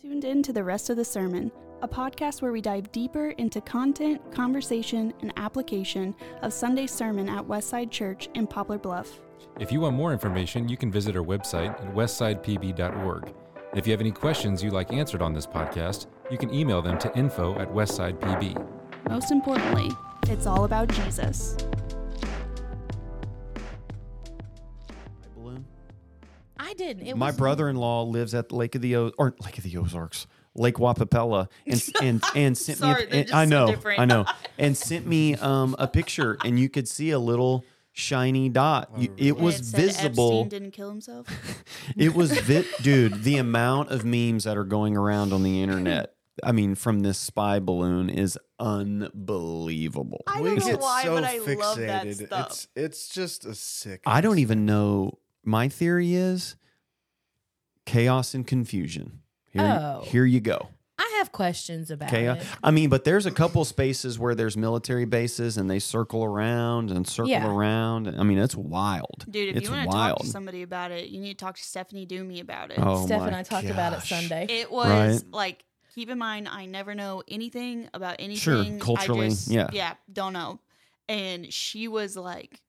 tuned in to the rest of the sermon, a podcast where we dive deeper into content, conversation, and application of Sunday's sermon at Westside Church in Poplar Bluff. If you want more information, you can visit our website at westsidepb.org. If you have any questions you'd like answered on this podcast, you can email them to info at westsidepb. Most importantly, it's all about Jesus. I didn't. It My was, brother-in-law lives at Lake of the o- or Lake of the Ozarks, Lake Wappapello, and and and sent Sorry, me. they're A, just I know, different. I know, and sent me um a picture, and you could see a little shiny dot. You- it was It said visible. Epstein didn't kill himself. It was vi- dude. The amount of memes that are going around on the internet. I mean, from this spy balloon is unbelievable. I don't know get why, so but I fixated. love that stuff. It's it's just a sick. I don't even know. My theory is chaos and confusion. Here, Oh. here you go. I have questions about Chaos. it. I mean, but there's a couple spaces where there's military bases and they circle around and circle Yeah. around. I mean, it's wild. Dude, if it's you want to talk to somebody about it, you need to talk to Stephanie Doomy about it. oh Steph my and I talked about it. Sunday. It was Right. like, keep in mind, I never know anything about anything. I culturally, just- yeah. yeah, don't know. And she was like,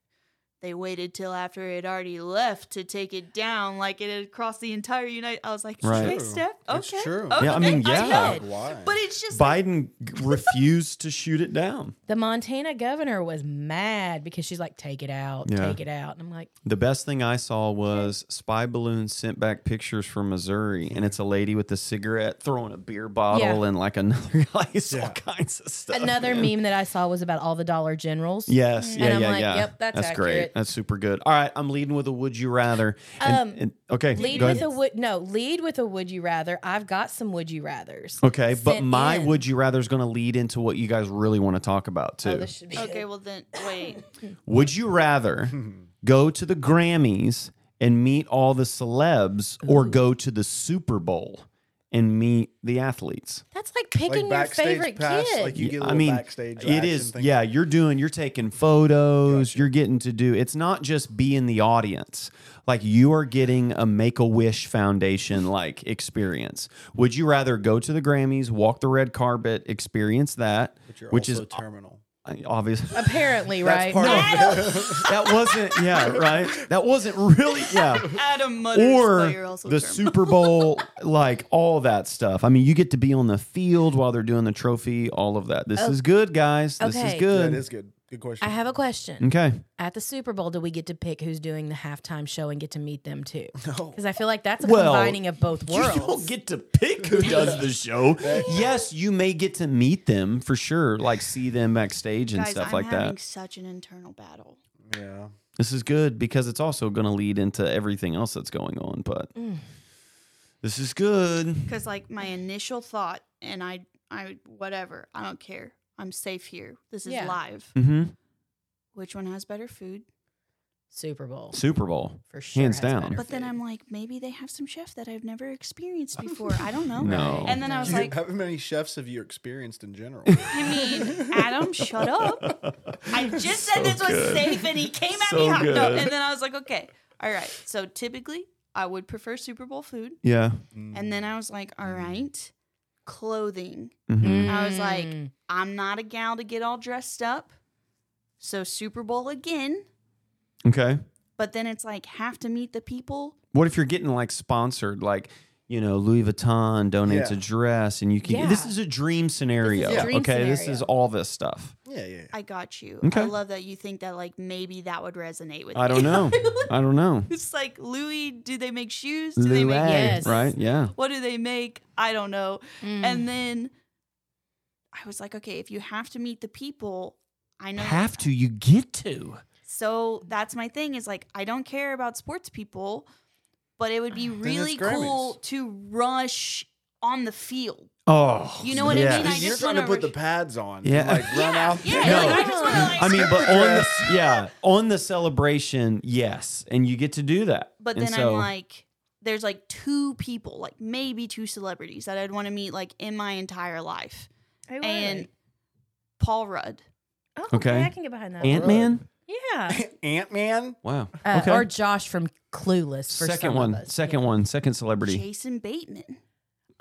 they waited till after it had already left to take it down, like it had crossed the entire United. I was like, Right. okay, True. Steph, okay, It's true. Yeah, I mean, okay, yeah. get it. Why? But it's just Biden g- refused to shoot it down. the Montana governor was mad because she's like, take it out, Yeah. take it out. And I'm like, The best thing I saw was spy balloons sent back pictures from Missouri, and it's a lady with a cigarette throwing a beer bottle Yeah. and like another guy, all Yeah. kinds of stuff. another man. meme that I saw was about all the Dollar Generals. Yes, mm. And yeah, I'm yeah, like, yeah. yep, that's great. Accurate. That's super good. All right, I'm leading with a would you rather. And- Um, and- okay, Lead go with ahead. a would no, lead with a would you rather. I've got some would you rather's. Okay, but my in. would you rather is going to lead into what you guys really want to talk about too. Oh, this should be okay, good. well then, wait. would you rather go to the Grammys and meet all the celebs, or go to the Super Bowl and meet the athletes? That's like picking your favorite pass, kid. like you get a I mean, backstage. it action is. thing. Yeah, you're doing. You're taking photos. You're getting to do. It's not just be in the audience. Like you are getting a Make a Wish Foundation like experience. Would you rather go to the Grammys, walk the red carpet, experience that, But you're which also is terminal. Obvious? Apparently, That's right? part No. of it. that wasn't. Yeah, right. That wasn't really. Yeah. Adam mutters, Or also the terminal. Super Bowl, like all that stuff. I mean, you get to be on the field while they're doing the trophy, all of that. This Oh. is good, guys. This Okay. is Yeah, good. it is good. Good question. I have a question. Okay. At the Super Bowl, do we get to pick who's doing the halftime show and get to meet them too? No. Because I feel like that's a Well, combining of both worlds. You don't get to pick who does the show. yes, you may get to meet them for sure, like see them backstage and Guys, stuff I'm like having that. such an internal battle. yeah. This is good because it's also going to lead into everything else that's going on. But Mm. this is good. because like my initial thought and i i whatever i don't care i'm safe here this is Yeah. live hmm which one has better food Super Bowl Super Bowl. for sure. Hands has down. better but then food. i'm like maybe they have some chef that i've never experienced before i don't know No. and then i was you- like how many chefs have you experienced in general? i mean adam shut up i just said So this was good. safe and he came at So me hot. No, good. and then i was like okay all right so typically i would prefer super bowl food Yeah. and then i was like all right clothing hmm I was like, Mm. I'm not a gal to get all dressed up. So Super Bowl again. Okay. But then it's like have to meet the people. What if you're getting like sponsored, like, you know, Louis Vuitton donates Yeah. a dress and you can. This is a dream scenario. a dream okay. This is all this stuff. yeah, yeah. I got you. Okay. I love that you think that like maybe that would resonate with I me. don't know. I don't know. it's like Louis, do they make shoes? Do they make Yes. right? Yeah. what do they make? I don't know. Mm. And then I was like, okay, if you have to meet the people, I know Have to. You get to. So that's my thing is like I don't care about sports people, but it would be really cool to rush on the field. Oh, You know what I mean? I You're just trying to wanna put the pads on. Yeah. And, like run out. Yeah, No. like, I just want to like I mean, but on the yeah, on the celebration, yes, and you get to do that. But And then so- I'm like there's like two people, like maybe two celebrities that I'd want to meet like in my entire life. Who are And? Paul Rudd. Oh, Okay. okay, I can get behind that. Ant Man. Yeah, Ant Man. Wow. uh, okay. or Josh from Clueless. For second some one. of us. Second Yeah. one. Second celebrity. Jason Bateman.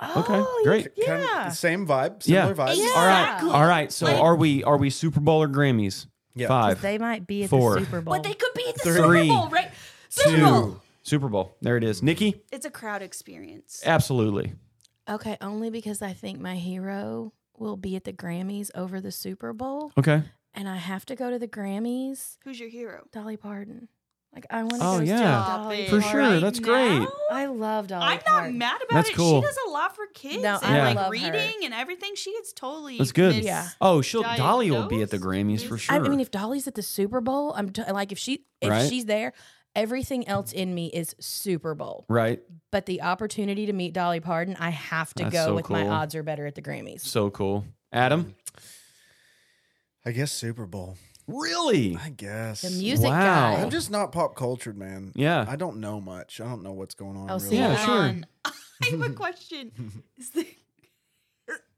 Okay, Oh, great. Kind Yeah. of same vibe, Yeah. vibes. Yeah. All right, Exactly. all right. So Like- are we are we Super Bowl or Grammys? Yeah. Five, They might be at Four. the Super Bowl. But they could be at the Three, Super Bowl, right? Super two, Bowl. Super Bowl. There it is. Nikki, It's a crowd experience. absolutely. okay, only because I think my hero will be at the Grammys over the Super Bowl, Okay. And I have to go to the Grammys. Who's your hero? Dolly Parton. Like I want to Oh, go yeah. see Stop Dolly it For Parton. sure, that's great. now? I love Dolly I'm not Parton. mad about That's it. cool. She does a lot for kids No, and I like love her. reading and everything. She is totally That's good. Miss Yeah. Oh, she'll Diagnosed Dolly will be at the Grammys for is- sure. I, I mean, if Dolly's at the Super Bowl, I'm t- like, if she if Right. she's there, everything else in me is Super Bowl. right? But the opportunity to meet Dolly Parton, I have to That's go so with my cool. odds are better at the Grammys. So cool. Adam, I guess Super Bowl. really? I guess. The music Wow. guy. I'm just not pop cultured, man. Yeah. I don't know much. I don't know what's going on. Oh, in see, real Yeah, sure. I have a question. Is the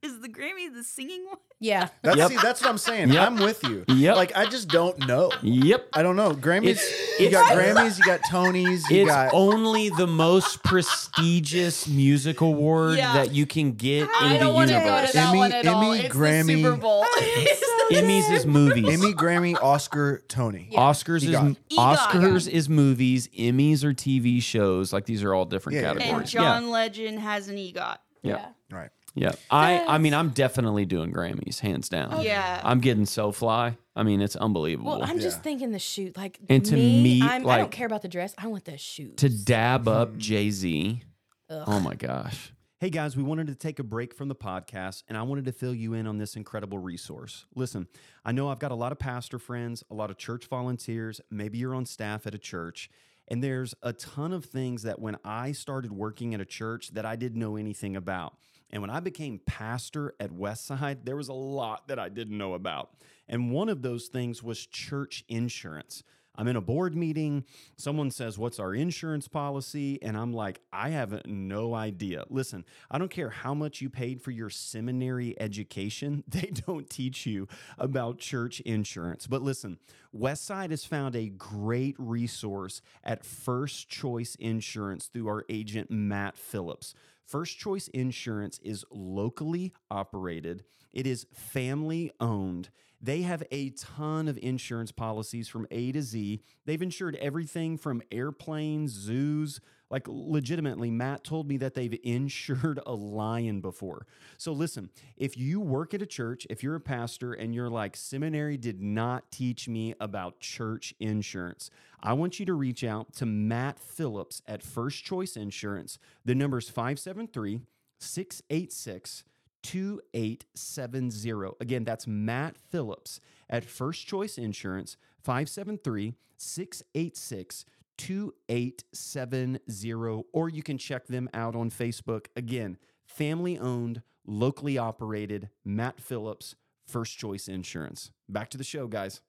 is the Grammy the singing one? Yeah. That's Yep. see, that's what I'm saying. Yep. I'm with you. Yep. Like I just don't know. Yep. I don't know. Grammys. It's- you got Grammys. You got Tonys. You It's got. only the most prestigious music award Yeah. that you can get I in the want to go universe. Emmy- one at all. Emmy, Grammy. Super Bowl. Emmys is movies. Emmy, Grammy, Oscar, Tony. Oscars is EGOT. Oscars is movies. Emmys are TV shows. Like these are all different Yeah, yeah. and categories. John Legend has an EGOT. yeah, yeah, Right. Yeah. I I mean I'm definitely doing Grammys hands down. Yeah. I'm getting so fly. I mean it's unbelievable. Well, I'm just thinking the shoot. Like And to me, meet, I'm, I like- don't care about the dress. I want the shoot. to dab up mm-hmm. Jay Z. Oh my gosh. Hey guys, we wanted to take a break from the podcast and I wanted to fill you in on this incredible resource. Listen, I know I've got a lot of pastor friends, a lot of church volunteers, maybe you're on staff at a church, and there's a ton of things that when I started working at a church that I didn't know anything about. And when I became pastor at Westside, there was a lot that I didn't know about. And one of those things was church insurance. I'm in a board meeting. Someone says, What's our insurance policy? And I'm like, I have no idea. Listen, I don't care how much you paid for your seminary education, they don't teach you about church insurance. But listen, Westside has found a great resource at First Choice Insurance through our agent, Matt Phillips. First Choice Insurance is locally operated, it is family owned. They have a ton of insurance policies from A to Z. They've insured everything from airplanes, zoos. Like, legitimately, Matt told me that they've insured a lion before. So, listen, if you work at a church, if you're a pastor and you're like, seminary did not teach me about church insurance, I want you to reach out to Matt Phillips at First Choice Insurance. The number is 573 686 2870. Again, that's Matt Phillips at First Choice Insurance, 573 686 2870. Or you can check them out on Facebook. Again, family owned, locally operated, Matt Phillips, First Choice Insurance. Back to the show, guys.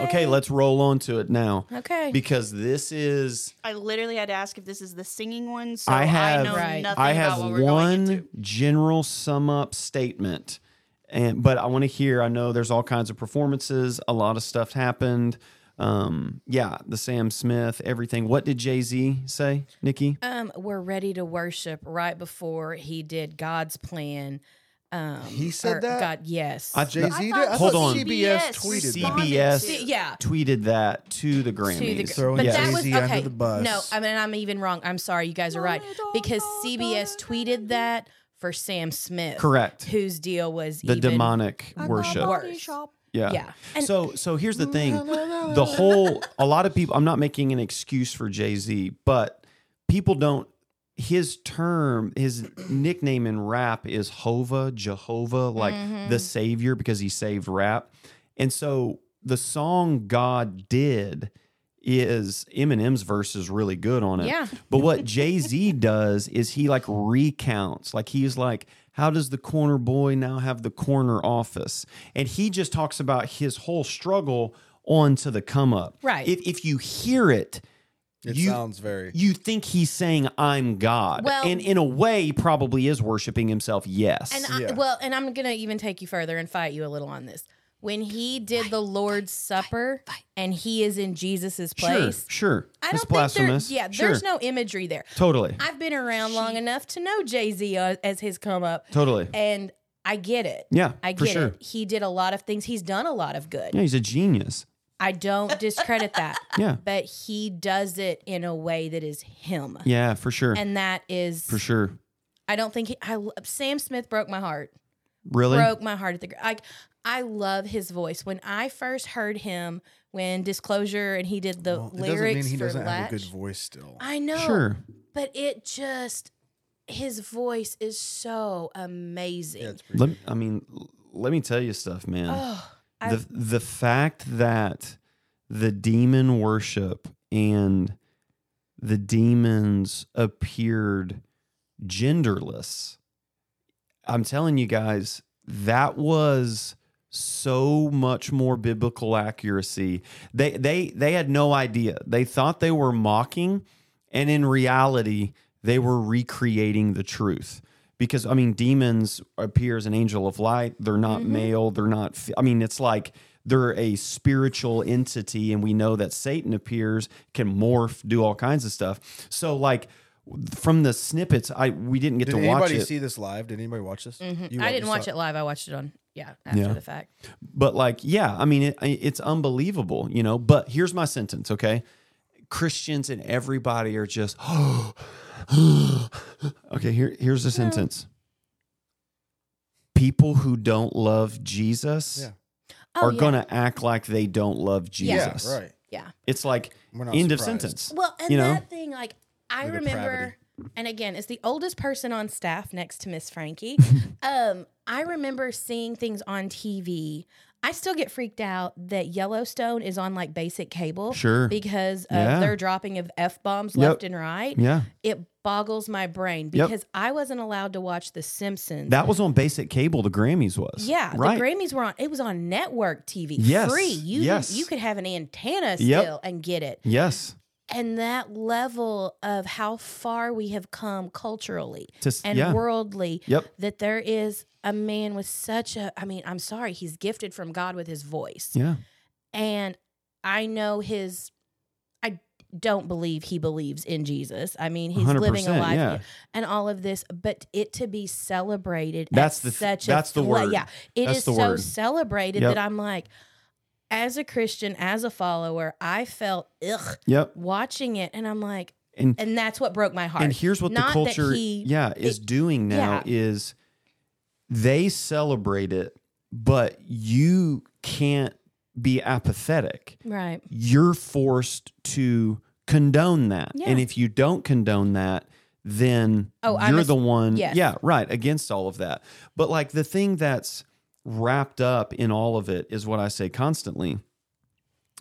Okay, let's roll on to it now. Okay. Because this is I literally had to ask if this is the singing one, so I I, have know Right. nothing I about have what we're going into. one general sum up statement. And but I want to hear, I know there's all kinds of performances, a lot of stuff happened. Um, yeah, the Sam Smith, everything. What did Jay-Z say, Nikki? um, we're ready to worship right before he did God's plan. Um, He said or that? God, yes. I- Jay Z I did. I Hold on. CBS CBS tweeted that. CBS to- yeah. tweeted that to the to Grammys. the Throwing but Yes. that was Jay-Z under okay. the bus. No, I mean I'm even wrong. I'm sorry, you guys are right because CBS tweeted that for Sam Smith, Correct. Whose deal was the even demonic worship. worse. Yeah. Yeah. And- so so here's the thing. The whole a lot of people I'm not making an excuse for Jay-Z, but people don't his term, his nickname in rap is Hova, Jehovah, like Mm-hmm. the savior because he saved rap. And so the song God did is Eminem's verse is really good on it. Yeah. But what Jay-Z does is he like recounts. Like he's like, how does the corner boy now have the corner office? And he just talks about his whole struggle on to the come up. Right. If if you hear it, It you sounds very. you think he's saying I'm God. Well- and in a way he probably is worshiping himself, yes. And I, Yeah. well, and I'm gonna even take you further and fight you a little on this. when he did the Lord's Supper and he is in Jesus's place. Sure, sure. I It's don't blasphemous. think there, yeah, Sure. there's no imagery there. totally, I've been around long enough to know Jay Z uh, as his come up, totally. and I get it. Yeah, I for get sure. it. He did a lot of things. He's done a lot of good. Yeah, he's a genius. I don't discredit that. Yeah, But he does it in a way that is him. yeah, for sure, And that is for sure. I don't think he I Sam Smith broke my heart. Really? Broke my heart at the gr- like I love his voice. When I first heard him when Disclosure and he did the Well, it doesn't lyrics mean he for doesn't have a good voice still. I know. Sure. But it just his voice is so amazing. Yeah, it's pretty Let, I mean, let me tell you stuff, man. oh, I, the the fact that the demon worship and the demons appeared genderless i'm telling you guys that was so much more biblical accuracy. They they they had no idea. They thought they were mocking and in reality they were recreating the truth because i mean demons appear as an angel of light they're not male they're not f- i mean it's like they're a spiritual entity and we know that satan appears can morph do all kinds of stuff so like from the snippets i we didn't get Did to watch Did anybody it see this live? Did anybody watch this? mhm. You I didn't watch saw- it live. I watched it on yeah after Yeah. the fact. but like yeah i mean it, it's unbelievable you know but here's my sentence okay christians and everybody are just okay here here's the sentence people who don't love jesus Yeah. Oh, are yeah. gonna act like they don't love jesus Yeah, right. yeah. it's like We're not end of sentence Well, and You know? that thing, like, I The remember, depravity. and again, as the oldest person on staff next to Miss Frankie, um, I remember seeing things on TV. I still get freaked out that Yellowstone is on like basic cable. Sure. Because of Yeah. their dropping of F bombs Yep. left and right. yeah It boggles my brain Yep. because I wasn't allowed to watch The Simpsons. that was on basic cable the grammys was yeah, right the Grammys were on. It was on network TV, Yes, free. You yes. you could have an antenna Yep. still and get it yes and that level of how far we have come culturally To and yeah. worldly Yep. that there is a man with such a i mean i'm sorry he's gifted from god with his voice yeah and i know his i don't believe he believes in jesus i mean he's living a life yeah. and all of this but it to be celebrated That's at the such that's a the word. yeah it That's is so word. celebrated Yep. that i'm like as a christian as a follower i felt ugh yep watching it and I'm like, and and that's what broke my heart. And here's what Not the culture, he- yeah, is it- doing now yeah. is they celebrate it, but you can't be apathetic. right. You're forced to condone that, Yeah. and if you don't condone that, then Oh, you're a- the one, yes. yeah, right, against all of that. But like the thing that's wrapped up in all of it is what I say constantly.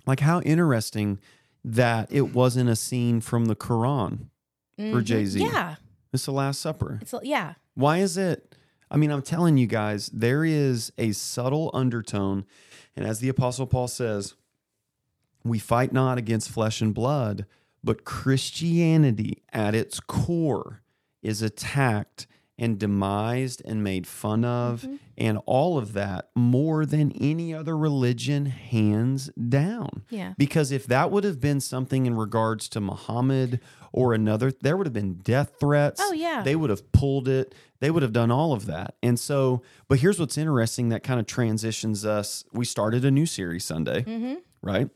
Like how interesting that it wasn't a scene from the Quran for Mhm. Jay Z. Yeah. It's the Last Supper. It's yeah. Why is it? I mean, I'm telling you guys, there is a subtle undertone. And as the Apostle Paul says, we fight not against flesh and blood, but Christianity at its core is attacked and demised and made fun of, Mm-hmm. and all of that more than any other religion, hands down. Yeah. Because if that would have been something in regards to Muhammad or another, there would have been death threats. Oh, yeah. They would have pulled it. They would have done all of that. And so, but here's what's interesting that kind of transitions us. We started a new series Sunday, Mm-hmm. right?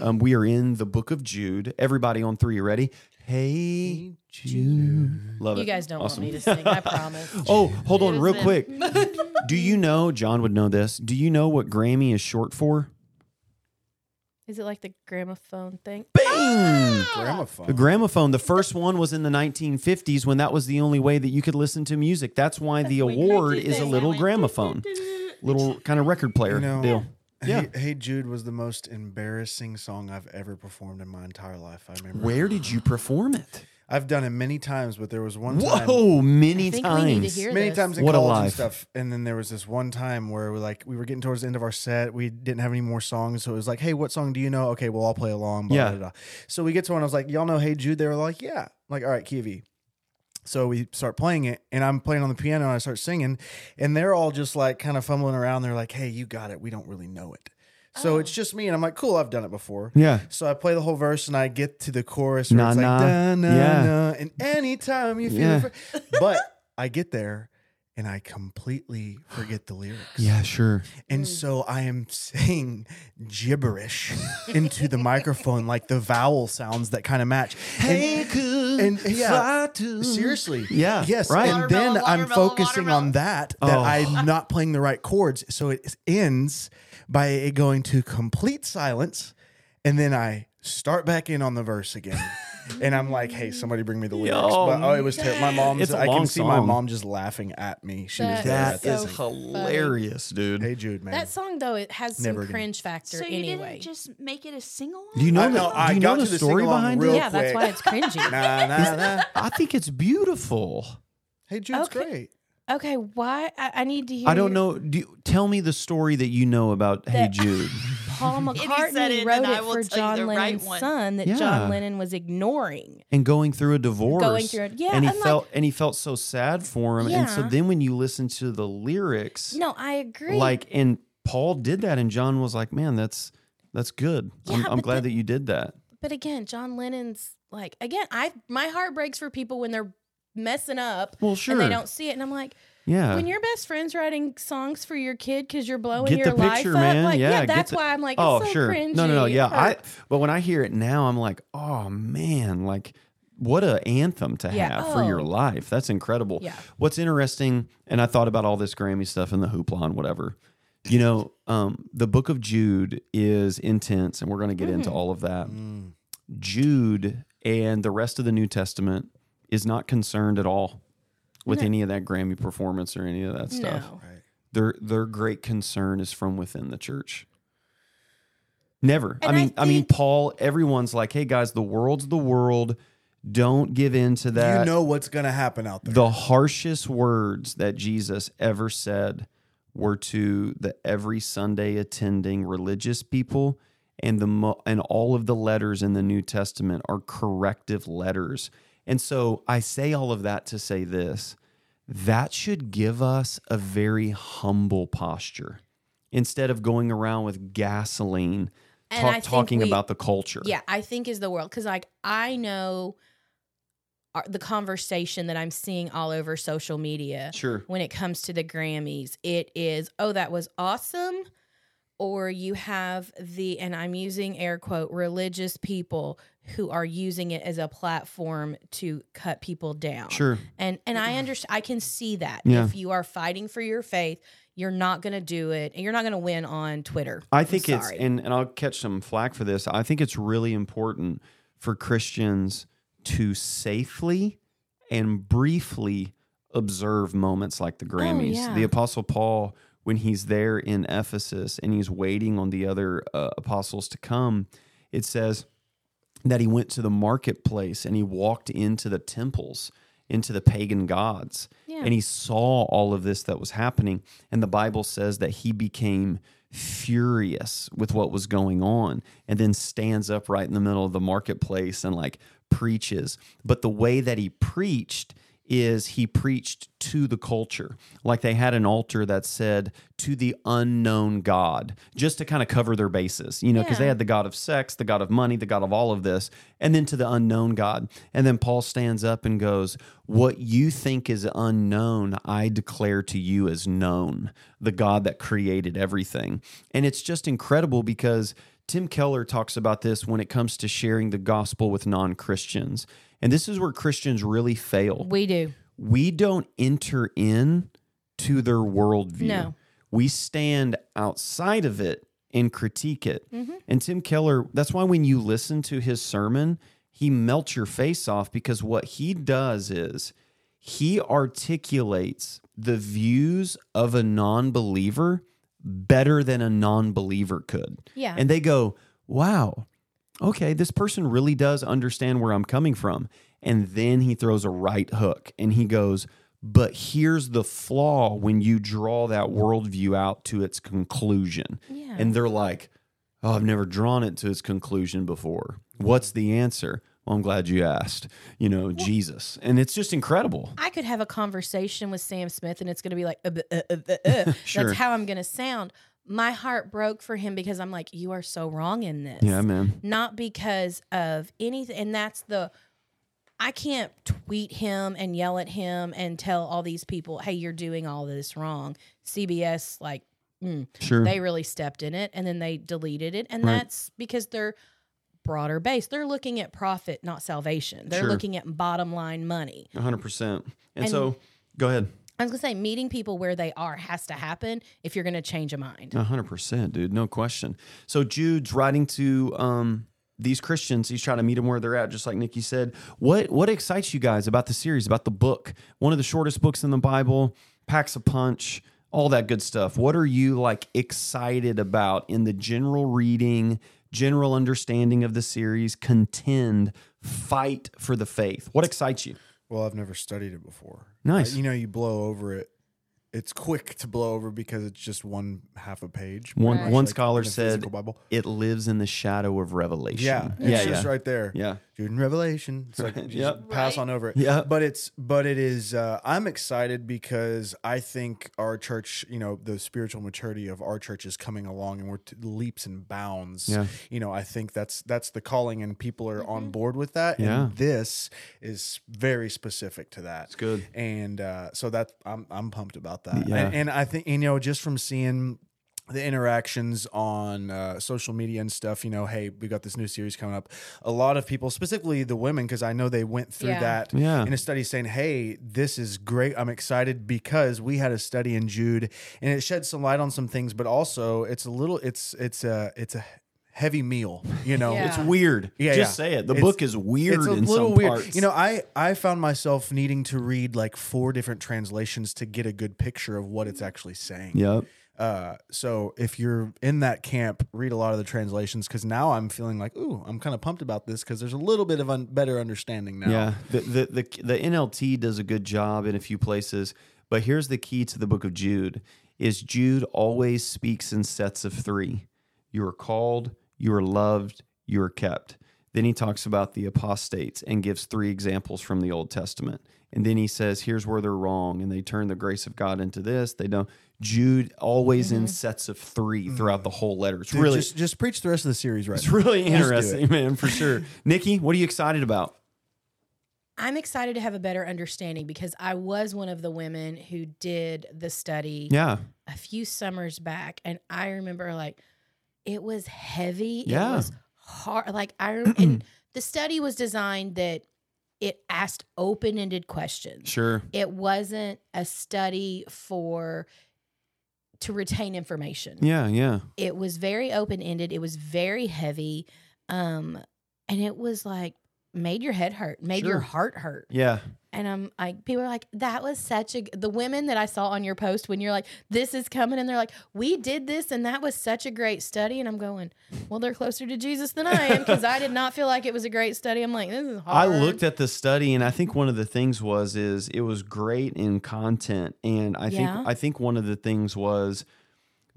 Um, we are in the book of Jude. Everybody on three, you ready? Hey, Jude. Love You it. guys don't Awesome. want me to sing. I promise. Oh, hold on, real quick. Do you know, John would know this. Do you know what Grammy is short for? Is it like the gramophone thing? Bang! Ah! Gramophone. The gramophone. The first one was in the 1950s when that was the only way that you could listen to music. That's why the award is a little gramophone, little kind of record player You know, deal. Yeah. Hey, hey Jude was the most embarrassing song I've ever performed in my entire life. I remember. Where did you perform it? I've done it many times, but there was one time. Whoa, many I think we need to times. hear Many this. times in What a college and life. stuff, and then there was this one time where we like we were getting towards the end of our set. We didn't have any more songs, so it was like, "Hey, what song do you know?" Okay, well, I'll play along. Blah, Yeah. blah, blah. So we get to one. I was like, "Y'all know Hey Jude?" They were like, "Yeah." I'm like, all right, Kiwi. So we start playing it, and I'm playing on the piano, and I start singing, and they're all just like kind of fumbling around. They're like, "Hey, you got it. We don't really know it." So oh. it's just me, and I'm like, "Cool, I've done it before." Yeah. So I play the whole verse, and I get to the chorus where Na, it's like, na. da, na, Yeah. na, and anytime you feel, Yeah. fr- but I get there, and I completely forget the lyrics. Yeah, sure. And so mm. I am saying gibberish into the microphone, like the vowel sounds that kind of match. And- could and, yeah, seriously. Yeah, Yes. right. And then Watermelon, I'm watermelon, focusing watermelon. on that, that Oh. I'm not playing the right chords. So it ends by it going to complete silence. And then I start back in on the verse again. And I'm like, hey, somebody bring me the lyrics. Yo, but oh, it was terrible. My mom's, It's a I can long see my song. mom just laughing at me. She was That there at that is so thing. hilarious, dude. Hey, Jude, man. That song though, it has some Never again. cringe factor So you anyway. didn't just make it a single Do you know I the, know, do I you got know to the the story sing-along behind real it? yeah, that's quick. why it's cringy. nah, nah, nah. I think it's beautiful. Hey, Jude's Okay. great. Okay, why? I, I need to hear. I don't know. Do you, tell me the story that you know about Hey That- Jude. Paul McCartney it, wrote then it for John the right Lennon's son that Yeah. John Lennon was ignoring. and going through a divorce. Going through it. Yeah, and he I'm like- felt and he felt so sad for him. And so then when you listen to the lyrics, No, I agree. like and Paul did that, and John was like, "Man, that's that's good. I'm, I'm glad the- that you did that." but again, John Lennon's like again. I my heart breaks for people when they're messing up Well, sure. and they don't see it, and I'm like. Yeah. When your best friend's writing songs for your kid because you're blowing Get your the picture, life up, man. like, yeah, yeah, that's the- why I'm like, oh, so sure. cringy. No, no, no. Yeah, I. But when I hear it now, I'm like, oh man, like what a anthem to Yeah. have for your Oh. life. That's incredible. Yeah. What's interesting, and I thought about all this Grammy stuff and the hoopla and whatever. You know, um, the Book of Jude is intense, and we're going to get into Mm-hmm. all of that. Jude and the rest of the New Testament is not concerned at all with No. any of that Grammy performance or any of that stuff No. their their great concern is from within the church. Never. I And I mean, I, mean, Paul. Everyone's like, "Hey guys, the world's the world. Don't give in to that." you know what's going to happen out there. the harshest words that Jesus ever said were to the every Sunday attending religious people, and the mo- and all of the letters in the New Testament are corrective letters. And so I say all of that to say this: that should give us a very humble posture instead of going around with gasoline talk- talking we- about the culture. Yeah, I think is the world because like I know the conversation that I'm seeing all over social media Sure. when it comes to the Grammys. It is oh that was awesome, or you have the and I'm using air quote religious people who are using it as a platform to cut people down. Sure. And and I understand I can see that. Yeah. If you are fighting for your faith, you're not going to do it and you're not going to win on Twitter. I think it's and, and I'll catch some flack for this. I think it's really important for Christians to safely and briefly observe moments like the oh, Grammys. Oh, yeah. The apostle Paul when he's there in Ephesus and he's waiting on the other uh, apostles to come, it says that he went to the marketplace and he walked into the temples, into the pagan gods, Yeah. and he saw all of this that was happening. And the Bible says that he became furious with what was going on and then stands up right in the middle of the marketplace and like preaches. But the way that he preached is he preached to the culture. Like they had an altar that said to the unknown God, just to kind of cover their bases, you know, because they had the God of sex, the God of money, the God of all of this, and then to the unknown God. And then Paul stands up and goes, What you think is unknown, I declare to you as known, the God that created everything. And it's just incredible because Tim Keller talks about this when it comes to sharing the gospel with non Christians. And this is where Christians really fail. we do. We don't enter in to their worldview. No. We stand outside of it and critique it. Mm-hmm. And Tim Keller, that's why when you listen to his sermon, he melts your face off because what he does is he articulates the views of a non believer better than a non believer could. Yeah. And they go, wow, okay, this person really does understand where I'm coming from. And then he throws a right hook and he goes, but here's the flaw when you draw that worldview out to its conclusion. Yeah. And they're like, oh, I've never drawn it to its conclusion before. What's the answer? Well, I'm glad you asked. You know, Jesus. And it's just incredible. I could have a conversation with Sam Smith and it's going to be like, uh, uh, uh, uh, uh. Sure. that's how I'm going to sound. My heart broke for him because I'm like, you are so wrong in this. Yeah, man. Not because of anything. And that's the, I can't tweet him and yell at him and tell all these people, hey, you're doing all this wrong. CBS, like, mm, Sure. they really stepped in it and then they deleted it. And Right. that's because they're broader base. They're looking at profit, not salvation. They're Sure. looking at bottom line money. 100%. And, And- so, go ahead. I was gonna say meeting people where they are has to happen if you're gonna change a mind. A hundred percent, dude. No question. So Jude's writing to um, these Christians. He's trying to meet them where they're at, just like Nikki said. What what excites you guys about the series, about the book? One of the shortest books in the Bible, packs a punch, all that good stuff. What are you like excited about in the general reading, general understanding of the series? Contend, fight for the faith. What excites you? Well, I've never studied it before. Nice. Uh, you know, you blow over it. It's quick to blow over because it's just one half a page. One Right. one Like scholar said Bible. it lives in the shadow of revelation. Yeah, it's yeah, just yeah. right there. Yeah. Jude in Revelation. It's like you just Yep. pass Right. on over it. Yeah. But it's but it is uh I'm excited because I think our church, you know, the spiritual maturity of our church is coming along and we're t- leaps and bounds. Yeah. You know, I think that's that's the calling and people are on board with that. Yeah. And this is very specific to that. It's good. And uh so that I'm I'm pumped about that. Yeah. And, and I think you know, just from seeing the interactions on uh, social media and stuff, you know, hey, we got this new series coming up. A lot of people, specifically the women, because I know they went through Yeah. that Yeah. in a study saying, hey, this is great. I'm excited because we had a study in Jude and it shed some light on some things, but also it's a little, it's, it's a, it's a heavy meal, you know? Yeah. It's weird. Yeah, Just yeah. say it. The It's- book is weird it's a in little some weird. parts. You know, I I found myself needing to read like four different translations to get a good picture of what it's actually saying. Yep. Uh, so if you're in that camp, read a lot of the translations because now I'm feeling like, ooh, I'm kind of pumped about this because there's a little bit of un- better understanding now. Yeah. The, the the the NLT does a good job in a few places, but here's the key to the book of Jude: is Jude always speaks in sets of three. You are called, you are loved, you are kept. Then he talks about the apostates and gives three examples from the Old Testament. And then he says, here's where they're wrong. And they turn the grace of God into this. They don't. Jude always in mm-hmm. sets of three mm-hmm. throughout the whole letter. It's Dude, really just just preach the rest of the series right. it's now. really Just it. interesting, man, for sure. Nikki, what are you excited about? I'm excited to have a better understanding because I was one of the women who did the study Yeah. a few summers back, and I remember like it was heavy. Yeah. It was hard. Like I and the study was designed that it asked open-ended questions. Sure. It wasn't a study for to retain information. Yeah, yeah. It was very open-ended. It was very heavy. Um and it was like made your head hurt, made your heart hurt. Yeah. And I'm like, people are like, that was such a. g-" The women that I saw on your post when you're like, this is coming, and they're like, we did this, and that was such a great study. And I'm going, well, they're closer to Jesus than I am because I did not feel like it was a great study. I'm like, this is hard. I looked at the study and I think one of the things was is it was great in content and I think I think one of the things was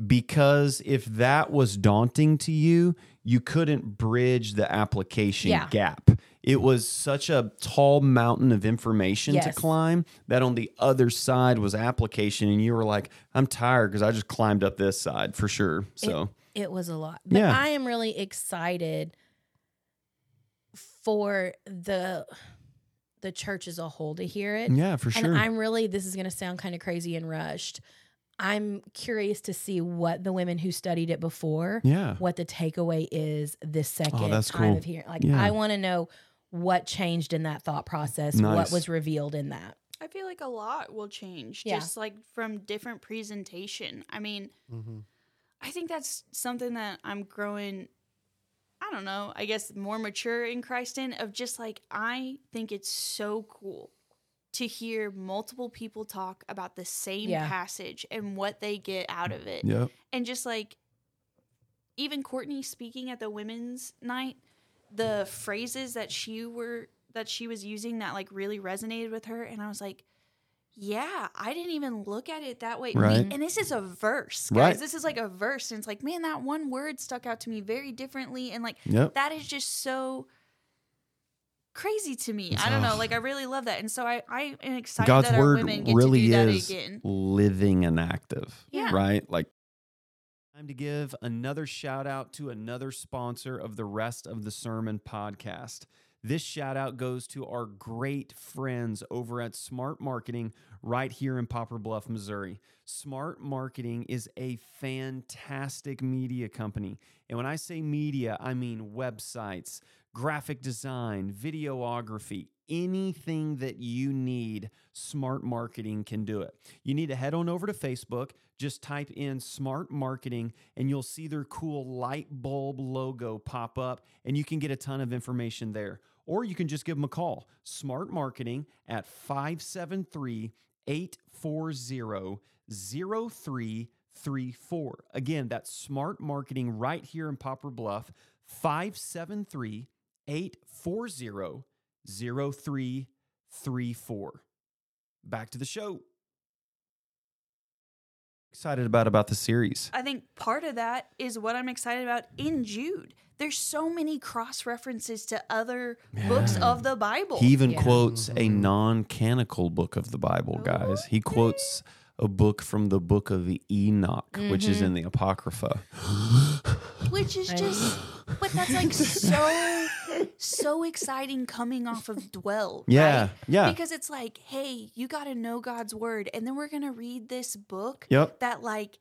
because if that was daunting to you, you couldn't bridge the application Yeah. gap. It was such a tall mountain of information to climb that on the other side was application and you were like, I'm tired because I just climbed up this side for sure. So It was a lot. But Yeah. I am really excited for the the church as a whole to hear it. yeah, for sure. And I'm really, this is going to sound kind of crazy and rushed. I'm curious to see what the women who studied it before, yeah. what the takeaway is this oh, second Oh, that's time cool. of hearing. Like, Yeah. I want to know what changed in that thought process, Nice. what was revealed in that. I feel like a lot will change Yeah. just like from different presentation. I mean, Mhm. I think that's something that I'm growing I don't know, I guess more mature in Christ in of just like I think it's so cool to hear multiple people talk about the same Yeah. passage and what they get out of it. Yep. And just like even Courtney speaking at the women's night, the phrases that she were that she was using that like really resonated with her and I was like yeah, I didn't even look at it that way. Right. And this is a verse, guys. Right. This is like a verse. And it's like, man, that one word stuck out to me very differently. And like, Yep. that is just so crazy to me. I don't know. Like I really love that, and so I I am excited God's that our word women get really to do that is living and active. Yeah. Right? Like time to give another shout out to another sponsor of the rest of the sermon podcast. This shout out goes to our great friends over at Smart Marketing right here in Poplar Bluff, Missouri. Smart Marketing is a fantastic media company. And when I say media, I mean websites, graphic design, videography, anything that you need, Smart Marketing can do it. You need to head on over to Facebook, just type in Smart Marketing, and you'll see their cool light bulb logo pop up, and you can get a ton of information there. Or you can just give them a call, Smart Marketing at 573 840 0334. Again, that's Smart Marketing right here in Poplar Bluff, 573 840 0334. Back to the show. Excited about about the series. I think part of that is what I'm excited about in Jude. There's so many cross references to other books of the Bible. He even Yeah. quotes a Mhm. non-canonical book of the Bible, guys. He quotes a book from the book of Enoch, which is in mm-hmm. the Apocrypha. which is just but that's like so so exciting coming off of dwell Yeah, right? yeah. because it's like hey you got to know god's word and then we're gonna read this book Yep. that like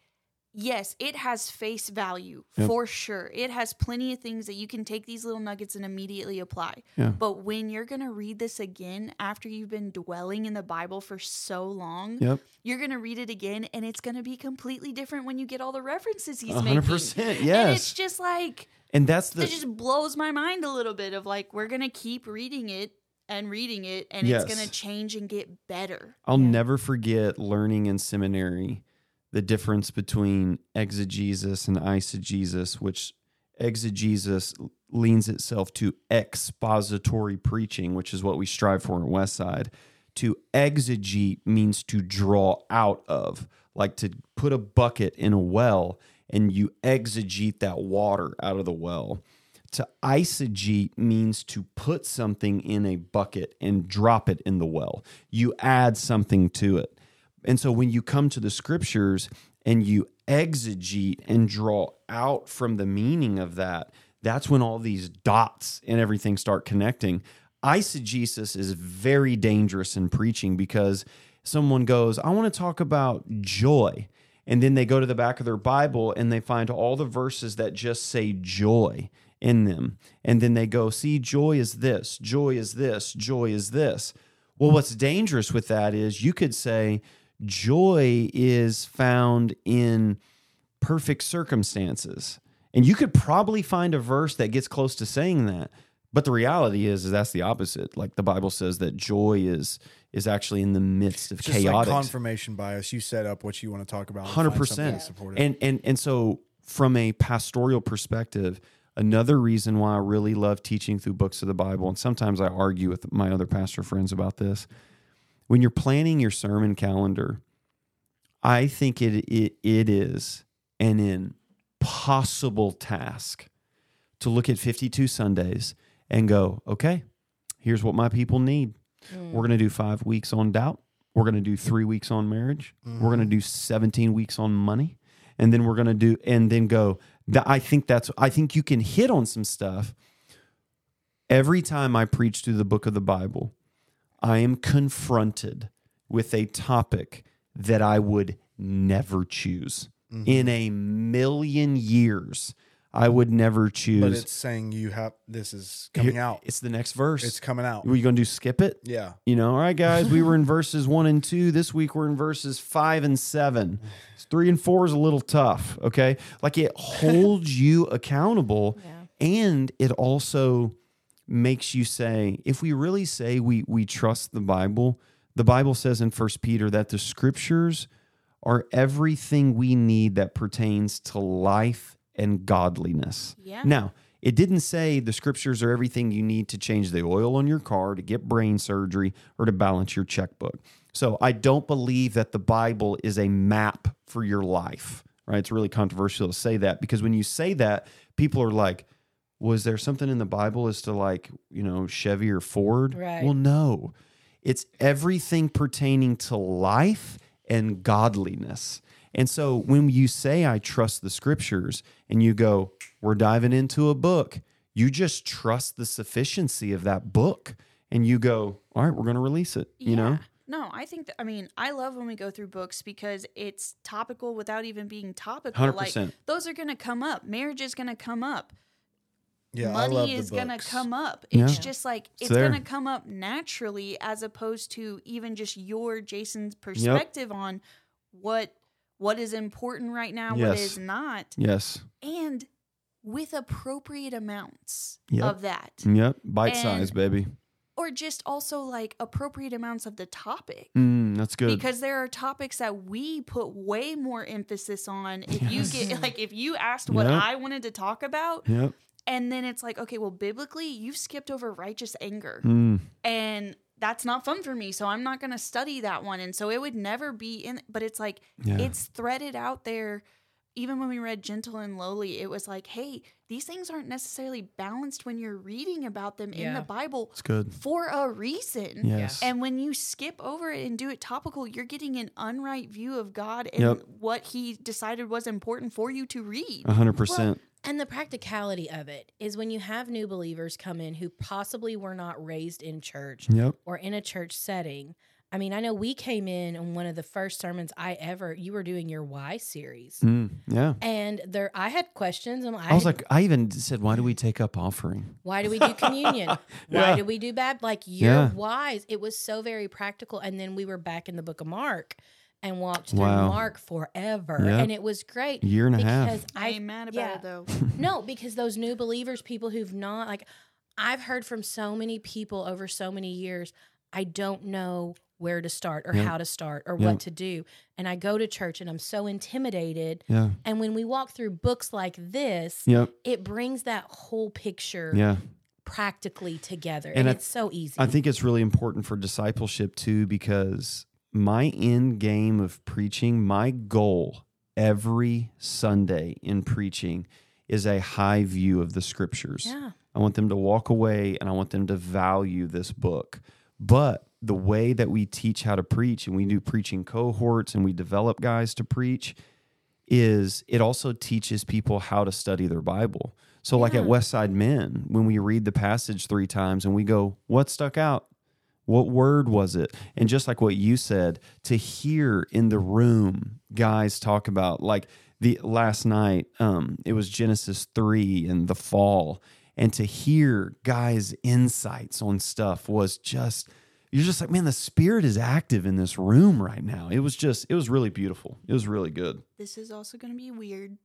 yes it has face value Yep. for sure it has plenty of things that you can take these little nuggets and immediately apply Yeah. but when you're gonna read this again after you've been dwelling in the bible for so long Yep. you're gonna read it again and it's gonna be completely different when you get all the references he's A hundred making percent, and it's just like And that's the it just blows my mind a little bit of like we're gonna keep reading it and reading it and Yes. it's gonna change and get better I'll never forget learning in seminary the difference between exegesis and eisegesis, which exegesis leans itself to expository preaching, which is what we strive for in Westside. To exegete means to draw out of, like to put a bucket in a well and you exegete that water out of the well. To eisegete means to put something in a bucket and drop it in the well. You add something to it. And so when you come to the scriptures and you exegete and draw out from the meaning of that, that's when all these dots and everything start connecting. Eisegesis is very dangerous in preaching because someone goes, I want to talk about joy. And then they go to the back of their Bible and they find all the verses that just say joy in them. And then they go, see, joy is this, joy is this, joy is this. Well, what's dangerous with that is you could say joy is found in perfect circumstances. And you could probably find a verse that gets close to saying that. But the reality is, is that's the opposite. Like the Bible says that joy is is actually in the midst of It's just like confirmation bias. You set up what you want to talk about. hundred find something to percent. And and and so from a pastoral perspective, another reason why I really love teaching through books of the Bible, and sometimes I argue with my other pastor friends about this. When you're planning your sermon calendar, I think it it, it is an impossible task to look at 52 Sundays and go, okay, here's what my people need. We're mm. going to do five weeks on doubt. We're going to do three weeks on marriage. We're going to mm. do 17 weeks on money. And then we're going to do, and then go. I think that's, I think you can hit on some stuff. Every time I preach through the book of the Bible, I am confronted with a topic that I would never choose mm-hmm. in a million years. I would never choose. but it's saying you have this is coming Here- out. It's the next verse. It's coming out. Were you going to do skip it? Yeah. You know, all right, guys, we were in verses one and two. This week we're in verses five and seven. Three and four is a little tough. Okay. Like it holds you accountable Yeah. and it also makes you say, if we really say we we trust the Bible, the Bible says in First Peter that the scriptures are everything we need that pertains to life and godliness. Yeah. Now, it didn't say the scriptures are everything you need to change the oil on your car, to get brain surgery, or to balance your checkbook. So I don't believe that the Bible is a map for your life, right? It's really controversial to say that because when you say that, people are like, was there something in the Bible as to like, you know, Chevy or Ford? Right. Well, no. It's everything pertaining to life and godliness. And so when you say, I trust the scriptures, and you go, we're diving into a book, you just trust the sufficiency of that book. And you go, all right, we're going to release it. You know? No, I think that I mean I love when we go through books because it's topical without even being topical. 100%. Like those are gonna come up. Marriage is gonna come up. Yeah, Money is gonna come up. Yeah. It's just like it's there. gonna come up naturally as opposed to even just your Jason's perspective on what what is important right now, what Yes. is not, Yes. and with appropriate amounts Yep. of that. Yep. Bite And- size, baby. Or just also like appropriate amounts of the topic. Mm, that's good. because there are topics that we put way more emphasis on if you get like if you asked what Yep. i wanted to talk about yep. And then it's like okay well biblically you've skipped over righteous anger Mm, and that's not fun for me so i'm not going to study that one and so it would never be in but it's like Yeah. it's threaded out there even when we read gentle and lowly it was like hey these things aren't necessarily balanced when you're reading about them in the bible it's good. for a reason Yes. and when you skip over it and do it topical, you're getting an unright view of God and Yep. what He decided was important for you to read. Hundred percent. And the practicality of it is when you have new believers come in who possibly were not raised in church Yep. or in a church setting. I mean, I know we came in on one of the first sermons I ever, you were doing your why series. Mm, yeah. And there, I had questions. And I, I was had- like, I even said, why do we take up offering? why do we do communion? Why do we do bad? Like your Yeah. whys. It was so very practical. And then we were back in the book of Mark and walked through Wow. Mark forever. Yep. And it was great. Year and a half. I I ain't mad about yeah. it though. no, because those new believers, people who've not like I've heard from so many people over so many years, I don't know where to start or Yep. how to start or Yep. what to do. And I go to church and I'm so intimidated. Yeah. And when we walk through books like this, Yep. it brings that whole picture Yeah. practically together. And And, I- it's so easy. I think it's really important for discipleship too, because my end game of preaching, my goal every Sunday in preaching is a high view of the scriptures. yeah. I want them to walk away and I want them to value this book. But the way that we teach how to preach and we do preaching cohorts and we develop guys to preach is it also teaches people how to study their Bible. So, like at Yeah. Westside Men, when we read the passage three times and we go, What stuck out? What word was it? And just like what you said, to hear in the room guys talk about, like the last night, um, it was Genesis 3 and the fall. And to hear guys' insights on stuff was just, you're just like, man, the spirit is active in this room right now. It was just, it was really beautiful. It was really good. This is also going to be weird,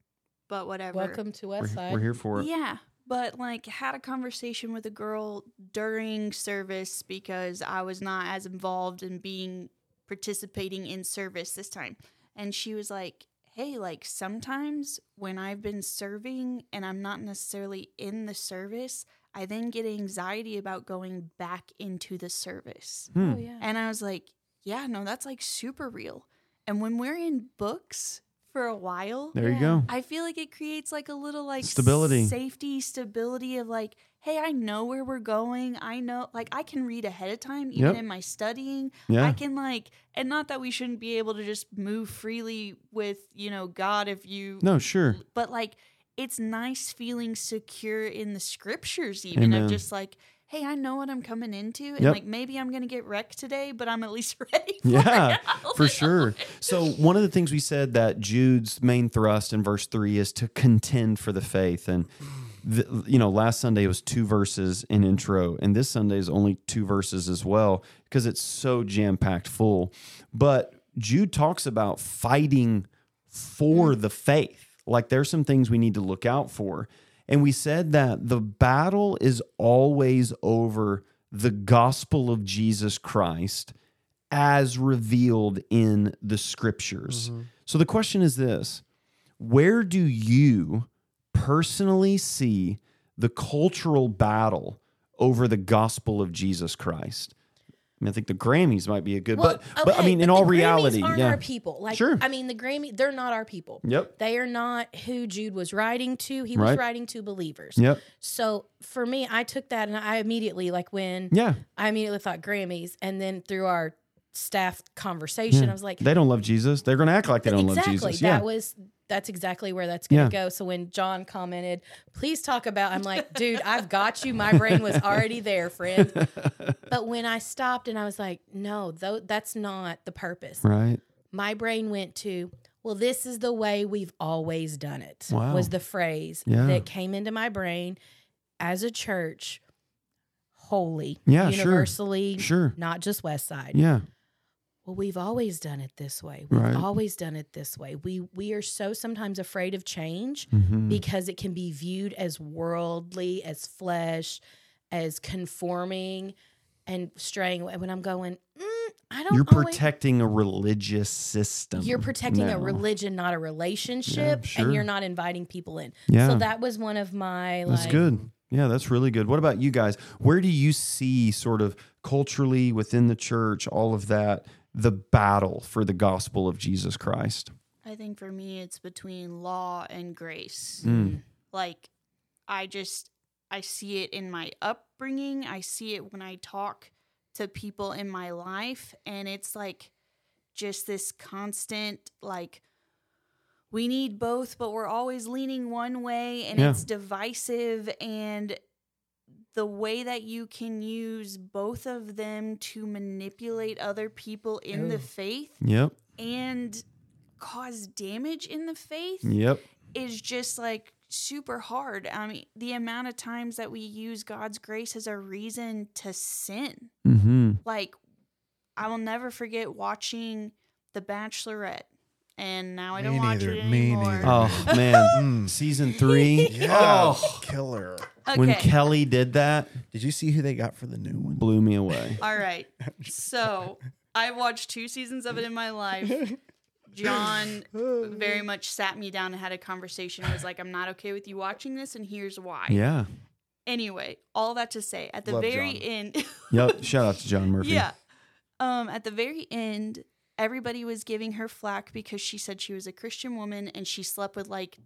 but whatever. Welcome to We're, we're here for it. Yeah, but like had a conversation with a girl during service because I was not as involved in being participating in service this time. And she was like, "Hey, like sometimes when I've been serving and I'm not necessarily in the service, I then get anxiety about going back into the service." Hmm. Oh, yeah. And I was like, yeah, no, that's like super real. And when we're in books for a while, There you go. I feel like it creates like a little like Stability. safety, stability of like, hey, I know where we're going. I know, like, I can read ahead of time, even Yep. in my studying. Yeah. I can like, and not that we shouldn't be able to just move freely with, you know, God if you, No, sure. but like, it's nice feeling secure in the scriptures, even Amen. of just like, hey, I know what I'm coming into, and Yep. like maybe I'm gonna get wrecked today, but I'm at least ready. For Yeah, for sure. So one of the things we said that Jude's main thrust in verse three is to contend for the faith, and the, you know, last Sunday was two verses in intro, and this Sunday is only two verses as well because it's so jam packed full. But Jude talks about fighting for the faith. Like there's some things we need to look out for. And we said that the battle is always over the gospel of Jesus Christ as revealed in the scriptures. Mm-hmm. So the question is this Where do you personally see the cultural battle over the gospel of Jesus Christ? I, mean, I think the Grammys might be a good, Well, but but I okay, mean, in but all Grammys reality, aren't yeah, our people. Like, Sure. I mean, the Grammy, they're not our people. yep, They are not who Jude was writing to. He was Right. writing to believers. yep, So for me, I took that and I immediately, like when yeah. I immediately thought Grammys, and then through our staff conversation, Yeah. I was like, They don't love Jesus. They're going to act like they don't exactly. love Jesus. That Yeah, was that's exactly where that's gonna Yeah. go. So when John commented, please talk about, I'm like, dude, I've got you. My brain was already there, friend. But when I stopped and I was like, no, though that's not the purpose. right. My brain went to, well, this is the way we've always done it. Wow. Was the phrase Yeah. that came into my brain as a church, holy, Yeah, universally, Sure. not just West Side. Yeah, Well, we've always done it this way. We've Right. always done it this way. We we are so sometimes afraid of change Mhm. because it can be viewed as worldly, as flesh, as conforming and straying away. When I'm going, mm, I don't. you're always- protecting a religious system. You're protecting a religion, not a relationship, sure. and you're not inviting people in. Yeah. So that was one of my That's like. good. Yeah, that's really good. What about you guys? Where do you see sort of culturally within the church all of that the battle for the gospel of Jesus Christ? I think for me, it's between law and grace. Mm. Like, I just, I see it in my upbringing. I see it when I talk to people in my life. And it's like just this constant, like, we need both, but we're always leaning one way and Yeah. it's divisive. And the way that you can use both of them to manipulate other people in the faith Yep. and cause damage in the faith Yep. is just like super hard. I mean, the amount of times that we use God's grace as a reason to sin. Mm-hmm. Like, I will never forget watching The Bachelorette. And now I Me don't watch neither. it Me anymore. neither. Oh man, Mm. season three. Yeah, Oh, killer. Okay. when Kelly did that, Did you see who they got for the new one? blew me away. All right. So I watched two seasons of it in my life. John very much sat me down and had a conversation. I was like, I'm not okay with you watching this, and here's why. Yeah. Anyway, all that to say, at the Love very John. end, Yep. Shout out to John Murphy. yeah, um, at the very end, everybody was giving her flack because she said she was a Christian woman and she slept with like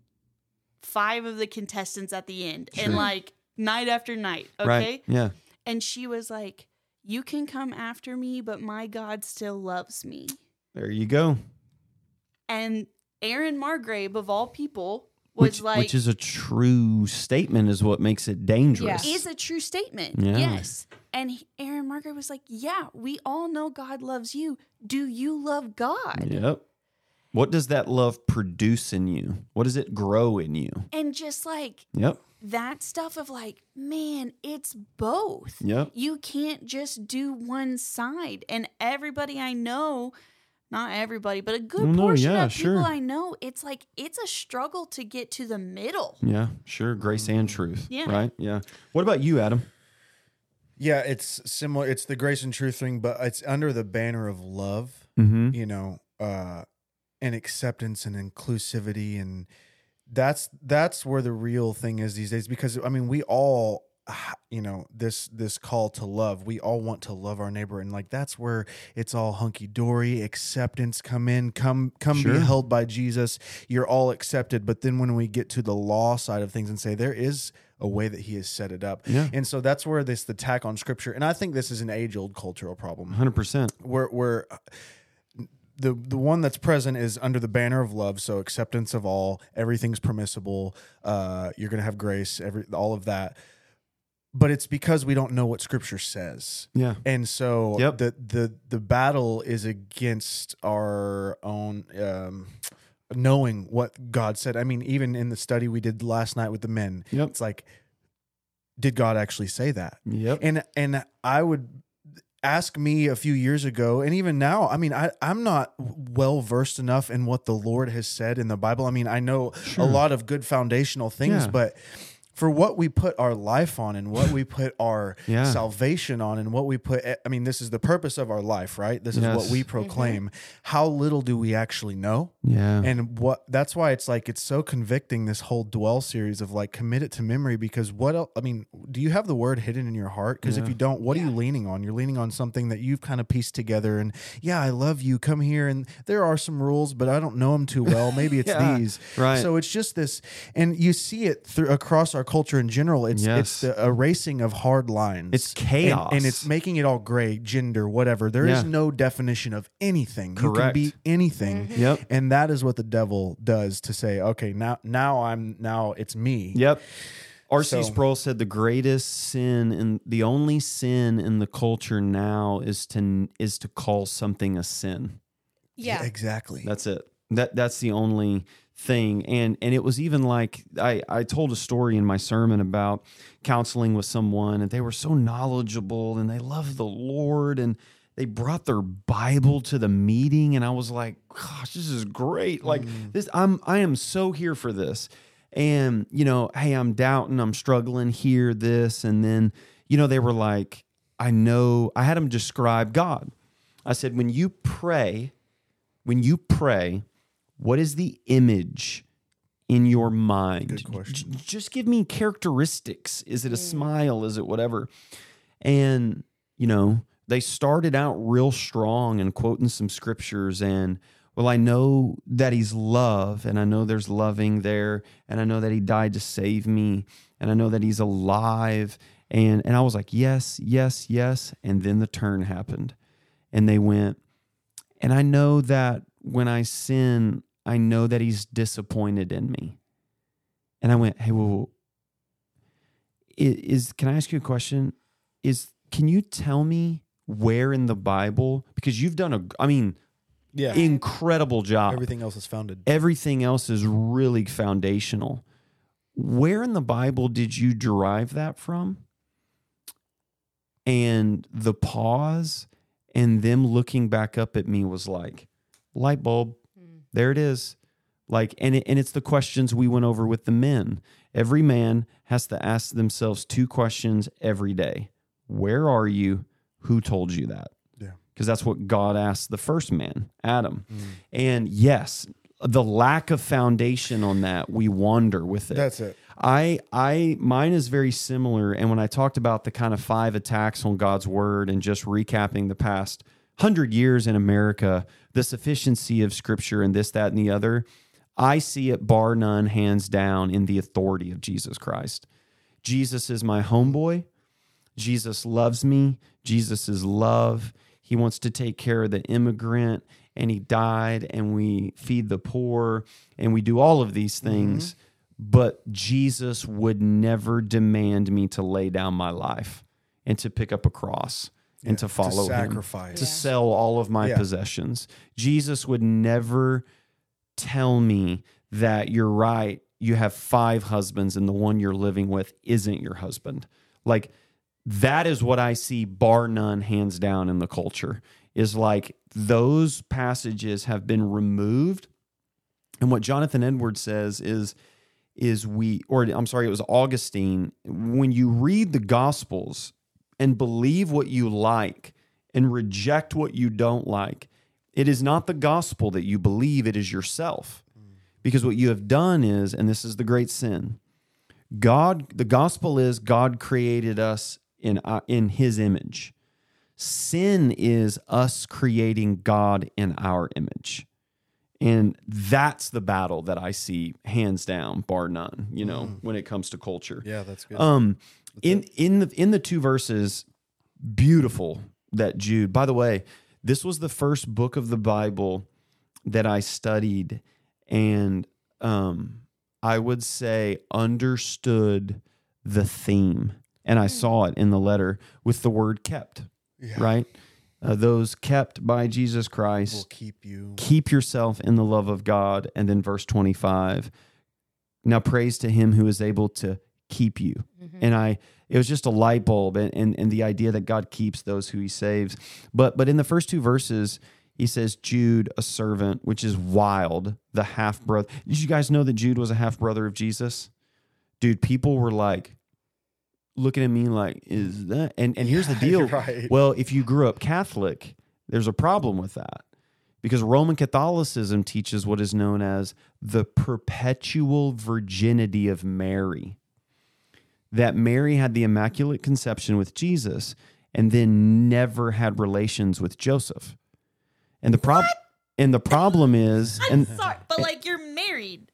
five of the contestants at the end, and like night after night. Okay, Right. Yeah. and she was like, "You can come after me, but my God still loves me." There you go. And Aaron Margrave, of all people, was Which, like, which is a true statement, is what makes it dangerous. is a true statement. Yeah. Yes. And he- Aaron Margaret was like, Yeah, we all know God loves you. Do you love God? Yep. What does that love produce in you? What does it grow in you? And just like Yep. that stuff of like, man, it's both. Yep. You can't just do one side. And everybody I know, not everybody, but a good no, portion yeah, of people sure. I know, it's like it's a struggle to get to the middle. Yeah. Sure. Grace and truth. Yeah. Right. Yeah. What about you, Adam? Yeah, it's similar. It's the grace and truth thing, but it's under the banner of love. Mm-hmm. You know, uh, and acceptance and inclusivity, and that's that's where the real thing is these days. Because I mean, we all, you know, this this call to love. We all want to love our neighbor, and like that's where it's all hunky dory. Acceptance come in, come come Sure. be held by Jesus. You're all accepted. But then when we get to the law side of things and say there is a way that He has set it up, Yeah. and so that's where this the tack on scripture. And I think this is an age old cultural problem Hundred percent. where where uh, the the one that's present is under the banner of love, so acceptance of all, everything's permissible. Uh, you're gonna have grace, every all of that. But it's because we don't know what Scripture says, Yeah. and so Yep. the the the battle is against our own. Um, knowing what God said. I mean, even in the study we did last night with the men, Yep. it's like, did God actually say that? Yep. and and I would ask me a few years ago and even now I mean I I'm not well versed enough in what the Lord has said in the Bible I mean I know Sure. a lot of good foundational things Yeah. but for what we put our life on and what we put our Yeah. salvation on and what we put eh, I mean this is the purpose of our life, right? This is Yes. what we mm-hmm. proclaim. How little do we actually know? Yeah. And what that's why it's like it's so convicting this whole dwell series of like commit it to memory because what else I mean, do you have the word hidden in your heart? Because if you don't, what are you leaning on? You're leaning on something that you've kind of pieced together and yeah, I love you. Come here and there are some rules, but I don't know them too well. Maybe it's Yeah. these. Right. So it's just this and you see it through across our culture in general. It's it's the erasing of hard lines. It's chaos. And, it's making it all gray, gender, whatever. There is Yeah. no definition of anything. You can be anything mm-hmm. Yep. and that is what the devil does to say okay now now i'm now it's me Yep. R.C. So- Sproul said the greatest sin and the only sin in the culture now is to is to call something a sin. Yeah. exactly That's it. That that's the only thing. And and it was even like I I told a story in my sermon about counseling with someone and they were so knowledgeable and they love the Lord and they brought their Bible to the meeting and I was like, gosh, this is great. Like mm. this I'm I am so here for this. And you know, hey, I'm doubting, I'm struggling here this and then you know they were like I know I had them describe God. I said when you pray, when you pray, what is the image in your mind? Good question. J- just give me characteristics. Is it a mm. smile? Is it whatever? And, you know, they started out real strong and quoting some scriptures and well, I know that he's love and I know there's loving there and I know that he died to save me and I know that he's alive and and I was like, "Yes, yes, yes." And then the turn happened. And they went, and I know that when I sin, I know that he's disappointed in me. And I went, hey, well, is can I ask you a question? Is can you tell me where in the Bible? Because you've done a, I mean, yeah incredible job. everything else is founded Everything else is really foundational. Where in the Bible did you derive that from? And the pause and them looking back up at me was like, light bulb, hmm. there it is. Like, and, it, and it's the questions we went over with the men. Every man has to ask themselves two questions every day Where are you? Who told you that? Yeah. Because that's what God asked the first man, Adam. Mm. And yes, the lack of foundation on that, we wander with it. that's it I I mine is very similar and when I talked about the kind of five attacks on God's word and just recapping the past 100 years in America, the sufficiency of scripture and this that and the other, I see it bar none hands down in the authority of Jesus Christ. Jesus is my homeboy. Jesus loves me. Jesus is love. He wants to take care of the immigrant and he died and we feed the poor and we do all of these mm-hmm. things. But Jesus would never demand me to lay down my life and to pick up a cross and to follow him sacrifice to sell all of my Yeah. possessions. Jesus would never tell me that you're right. You have five husbands and the one you're living with isn't your husband. Like that is what I see bar none hands down in the culture is like those passages have been removed. And what Jonathan Edwards says is is we or I'm sorry, it was Augustine, when you read the gospels and believe what you like and reject what you don't like, it is not the gospel that you believe, it is yourself. Because what you have done is, and this is the great sin, God, the gospel is God created us in, uh, in his image. Sin is us creating God in our image. And that's the battle that I see hands down, bar none, you know, when it comes to culture. yeah that's good Um, in in the in the two verses, beautiful that Jude. By the way, this was the first book of the Bible that I studied, and um, I would say understood the theme, and I saw it in the letter with the word "kept." yeah. Right, uh, those kept by Jesus Christ will keep you keep yourself in the love of God. And then verse 25. Now praise to him who is able to keep you. And I it was just a light bulb and, and and the idea that God keeps those who he saves. But but in the first two verses, he says Jude, a servant, which is wild, the half brother. Did you guys know that Jude was a half brother of Jesus? dude, people were like looking at me like, is that? And and here's the deal. Right. Well, if you grew up Catholic, there's a problem with that because Roman Catholicism teaches what is known as the perpetual virginity of Mary. That Mary had the Immaculate Conception with Jesus and then never had relations with Joseph. And the problem and the problem is and Sorry, but like you're married.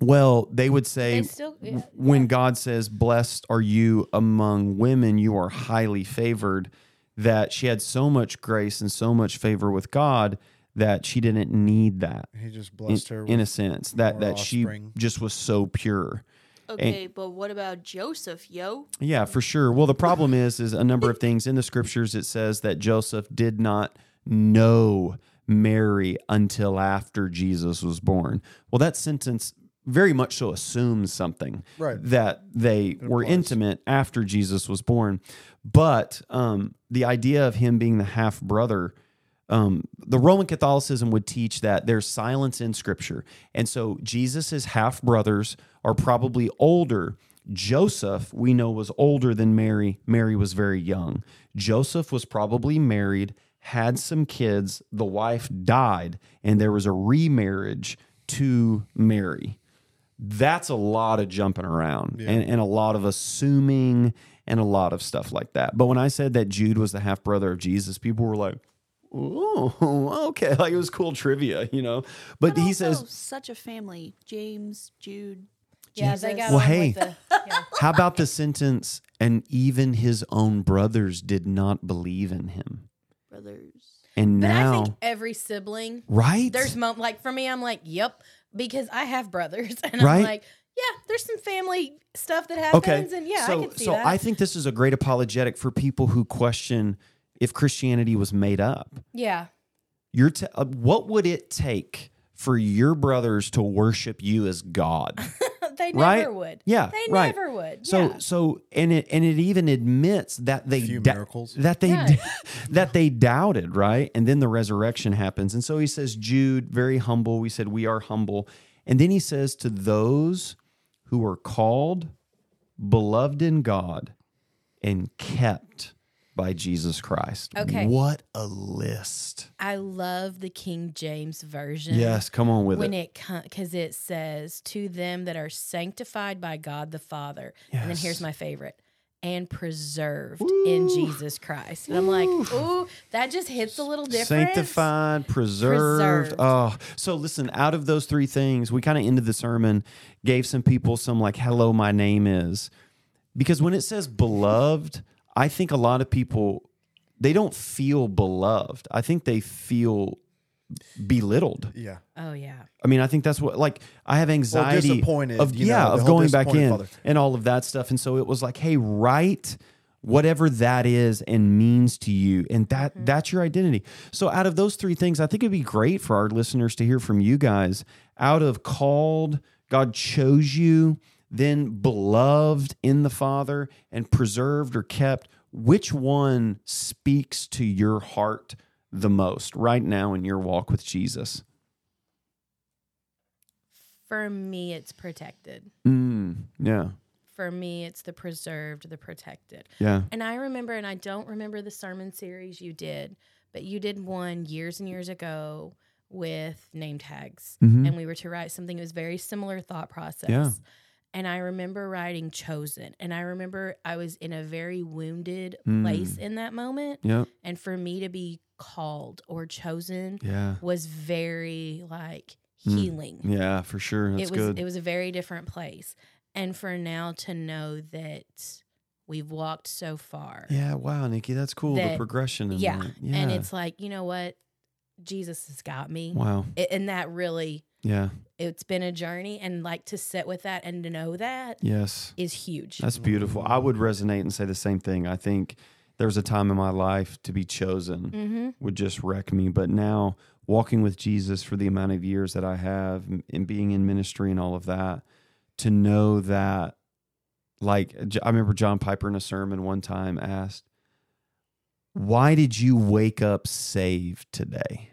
Well, they would say They still- yeah, when God says, Blessed are you among women, you are highly favored, that she had so much grace and so much favor with God that she didn't need that. He just In, blessed her in a sense, that more that she just was so pure. Okay, but what about Joseph, yo? Yeah, for sure. Well, the problem is, is a number of things in the scriptures. It says that Joseph did not know Mary until after Jesus was born. Well, that sentence very much so assumes something Right. that they were applies. intimate after Jesus was born. But um, the idea of him being the half brother. Um, the Roman Catholicism would teach that there's silence in Scripture, and so Jesus's half brothers are probably older. Joseph, we know, was older than Mary. Mary was very young. Joseph was probably married, had some kids. The wife died, and there was a remarriage to Mary. That's a lot of jumping around and, and a lot of assuming and a lot of stuff like that. But when I said that Jude was the half brother of Jesus, people were like, oh, okay. Like it was cool trivia, you know? But, he says, such a family. James, Jude. Yeah, they got Well, hey. with the, yeah. How about the sentence, and even his own brothers did not believe in him? brothers. And But I think every sibling, right? there's mo- like for me, I'm like, yep, because I have brothers, and Right. I'm like, yeah, there's some family stuff that happens, okay. and yeah, so, I can see so that. I think this is a great apologetic for people who question if Christianity was made up. yeah, You're t- uh, what would it take for your brothers to worship you as God? they never Right? would. Yeah, they right. never would. So yeah. so and it and it even admits that they Few dou- miracles. that they Yeah. that they doubted, right? And then the resurrection happens. And so he says Jude very humble. We said we are humble. And then he says to those who are called, beloved in God, and kept by Jesus Christ. Okay. What a list. I love the King James version. Yes, come on with when it. it because it says to them that are sanctified by God the Father, and then here's my favorite, and preserved in Jesus Christ. And I'm like, ooh, that just hits a little different. Sanctified, preserved. Preserved. Oh, so listen, out of those three things, we kind of ended the sermon, gave some people some like, hello, my name is. Because when it says beloved, I think a lot of people, they don't feel beloved. I think they feel belittled. Yeah. Oh yeah, I mean, I think that's what like I have anxiety disappointed, of you yeah know, the of going back in father. and all of that stuff. And so it was like, hey, write whatever that is and means to you, and that mm-hmm. that's your identity. So out of those three things, I think it'd be great for our listeners to hear from you guys. Out of called, God chose you, then beloved in the Father, and preserved or kept. Which one speaks to your heart the most right now in your walk with Jesus? for me, it's protected. Mm, yeah. For me, it's the preserved, the protected. Yeah. And I remember, and I don't remember the sermon series you did, but you did one years and years ago with name tags. Mhm. And we were to write something It was very similar thought process. Yeah. And I remember writing chosen. And I remember I was in a very wounded Mm. place in that moment. Yep. And for me to be called or chosen Yeah. was very like Mm. healing Yeah, for sure. That's it was good. it was a very different place and for now to know that we've walked so far yeah. Wow, Nikki, that's cool. the progression. Yeah. that. yeah. and it's like you know what jesus has got me wow. It- and that really Yeah. It's been a journey and like to sit with that and to know that Yes. is huge That's beautiful. I would resonate and say the same thing. I think there was a time in my life to be chosen mm-hmm. would just wreck me, but now walking with Jesus for the amount of years that I have and being in ministry and all of that, to know that, like, i remember John Piper in a sermon one time asked, Why did you wake up saved today?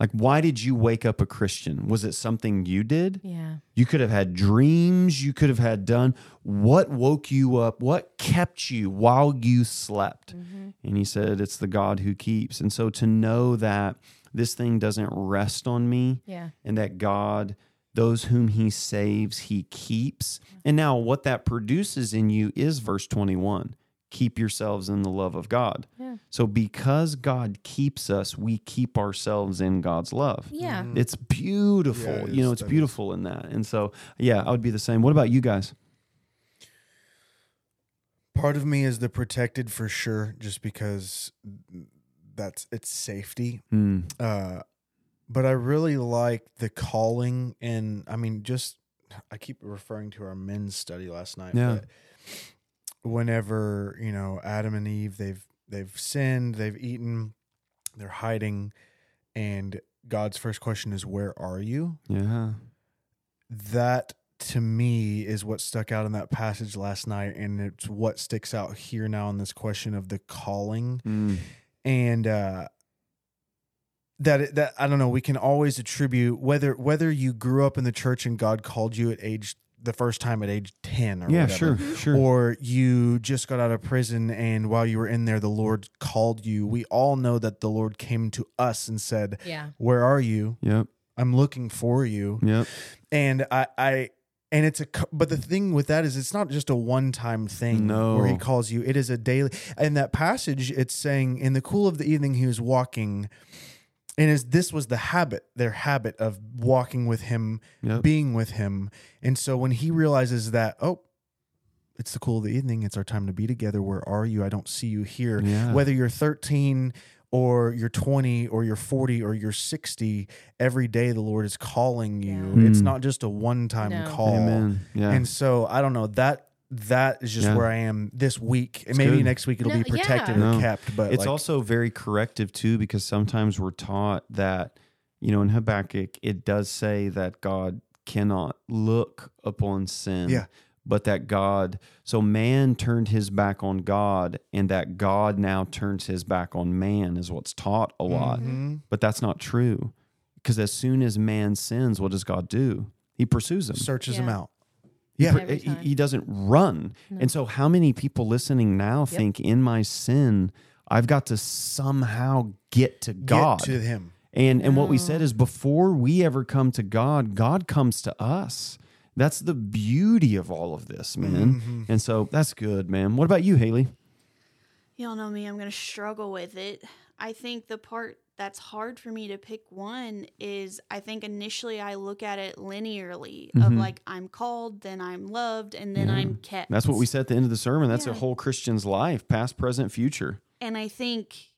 Like, why did you wake up a Christian? Was it something you did? Yeah. You could have had dreams. You could have had done. What woke you up? What kept you while you slept? Mm-hmm. And he said, It's the God who keeps. And so to know that this thing doesn't rest on me Yeah. and that God, those whom he saves, he keeps. And now what that produces in you is verse 21 keep yourselves in the love of God. Yeah. So because God keeps us, we keep ourselves in God's love. Yeah. It's beautiful. Yeah, it you know, it's That is. beautiful in that. And so, yeah, I would be the same. What about you guys? Part of me is the protected for sure, just because that's it's safety. Hmm. Uh, but I really like the calling, and I mean, just I keep referring to our men's study last night. Yeah. But whenever you know Adam and Eve, they've they've sinned, they've eaten, they're hiding, and God's first question is, "Where are you?" Yeah. that to me is what stuck out in that passage last night and it's what sticks out here now in this question of the calling Hmm. and uh that that I don't know we can always attribute whether whether you grew up in the church and God called you at age the first time at age 10 or Yeah, whatever, sure, mm-hmm. sure. or you just got out of prison and while you were in there the Lord called you we all know that the Lord came to us and said Yeah. where are you yep. I'm looking for you Yep. and I, I and it's a but the thing with that is it's not just a one time thing No. where he calls you it is a daily in that passage it's saying in the cool of the evening he was walking and as this was the habit their habit of walking with him Yep. being with him and so when he realizes that oh it's the cool of the evening it's our time to be together where are you i don't see you here Yeah. whether you're 13 or you're 20 or you're 40 or you're 60 every day the lord is calling you Yeah. it's Mm. not just a one-time No. call Amen. Yeah. and so i don't know that that is just Yeah. where i am this week and It's maybe good. next week it'll No, be protected yeah. or No. kept but it's like, also very corrective too because sometimes we're taught that you know in habakkuk it does say that god cannot look upon sin Yeah. but that god so man turned his back on god and that god now turns his back on man is what's taught a lot Mhm. but that's not true because as soon as man sins what does god do he pursues him searches them Yeah. out yeah he, he doesn't run. And so, how many people listening now think in my sin, I've got to somehow get to God? get to him and and what we said is before we ever come to God, God comes to us. That's the beauty of all of this, man. Mm-hmm. And so that's good, man. What about you, Haley? Y'all know me, I'm going to struggle with it. I think the part that's hard for me to pick one is I think initially I look at it linearly of Mhm. like I'm called, then I'm loved, and then Yeah. I'm kept. That's what we said at the end of the sermon. That's a whole Christian's life, past, present, future. And I think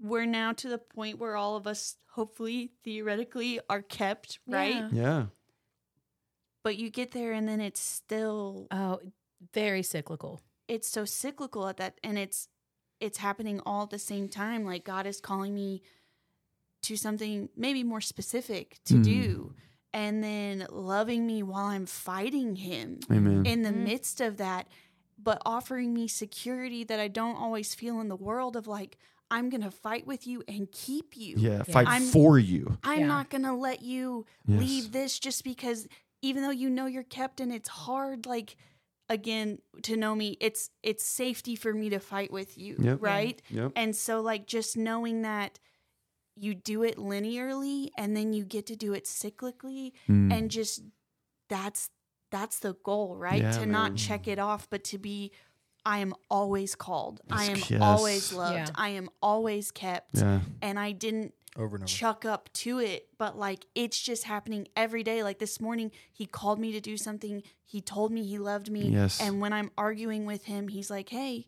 we're now to the point where all of us, hopefully, theoretically, are kept, right? Yeah. Yeah. But you get there and then it's still Oh, very cyclical. it's so cyclical at that and it's it's happening all at the same time like god is calling me to something maybe more specific to Mhm. do and then loving me while i'm fighting him Amen. in the Mhm. midst of that but offering me security that i don't always feel in the world of like i'm gonna fight with you and keep you yeah. Fight I'm- for you. i'm Yeah. not gonna let you Yes. leave this just because even though you know you're kept and it's hard like again to know me it's it's safety for me to fight with you Yep. right Yep. and so like just knowing that you do it linearly and then you get to do it cyclically Mm. and just that's that's the goal right Yeah, to man. not check it off but to be i am always called i am Yes. always loved Yeah. i am always kept yeah. and i didn't over and over chuck up to it, but like it's just happening every day. Like this morning, he called me to do something. He told me he loved me. Yes. And when I'm arguing with him, he's like, hey,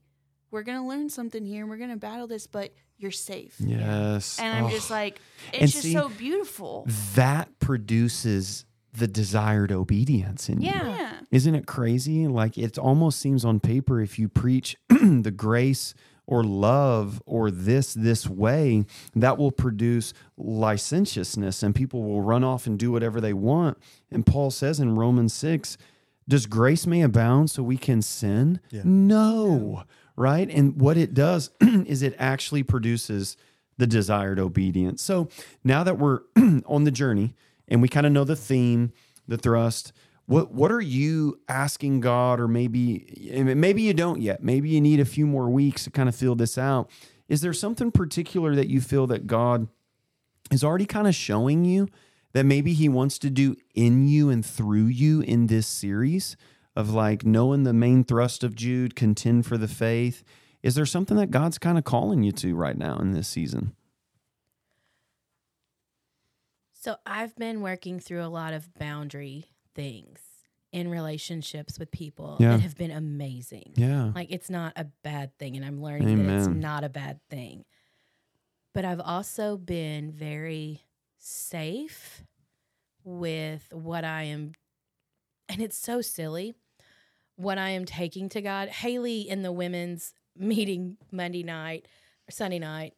we're going to learn something here and we're going to battle this, but you're safe. Yes. And I'm Oh. just like, And it's just see, so beautiful. that produces the desired obedience in you. Yeah. Yeah. Isn't it crazy? Like it almost seems on paper if you preach the grace or love or this this way, that will produce licentiousness and people will run off and do whatever they want. And Paul says in Romans 6, does grace may abound so we can sin? Yeah. No. Right? And what it does is it actually produces the desired obedience. So now that we're on the journey and we kind of know the theme, the thrust, what what are you asking God, or maybe maybe you don't yet? Maybe you need a few more weeks to kind of feel this out. Is there something particular that you feel that God is already kind of showing you that maybe He wants to do in you and through you in this series of like knowing the main thrust of Jude, contend for the faith? Is there something that God's kind of calling you to right now in this season? So I've been working through a lot of boundary things in relationships with people Yeah. that have been amazing. Yeah. Like it's not a bad thing, and I'm learning that it's not a bad thing. But I've also been very safe with what I am, and it's so silly what I am taking to God. Haley in the women's meeting Monday night or Sunday night,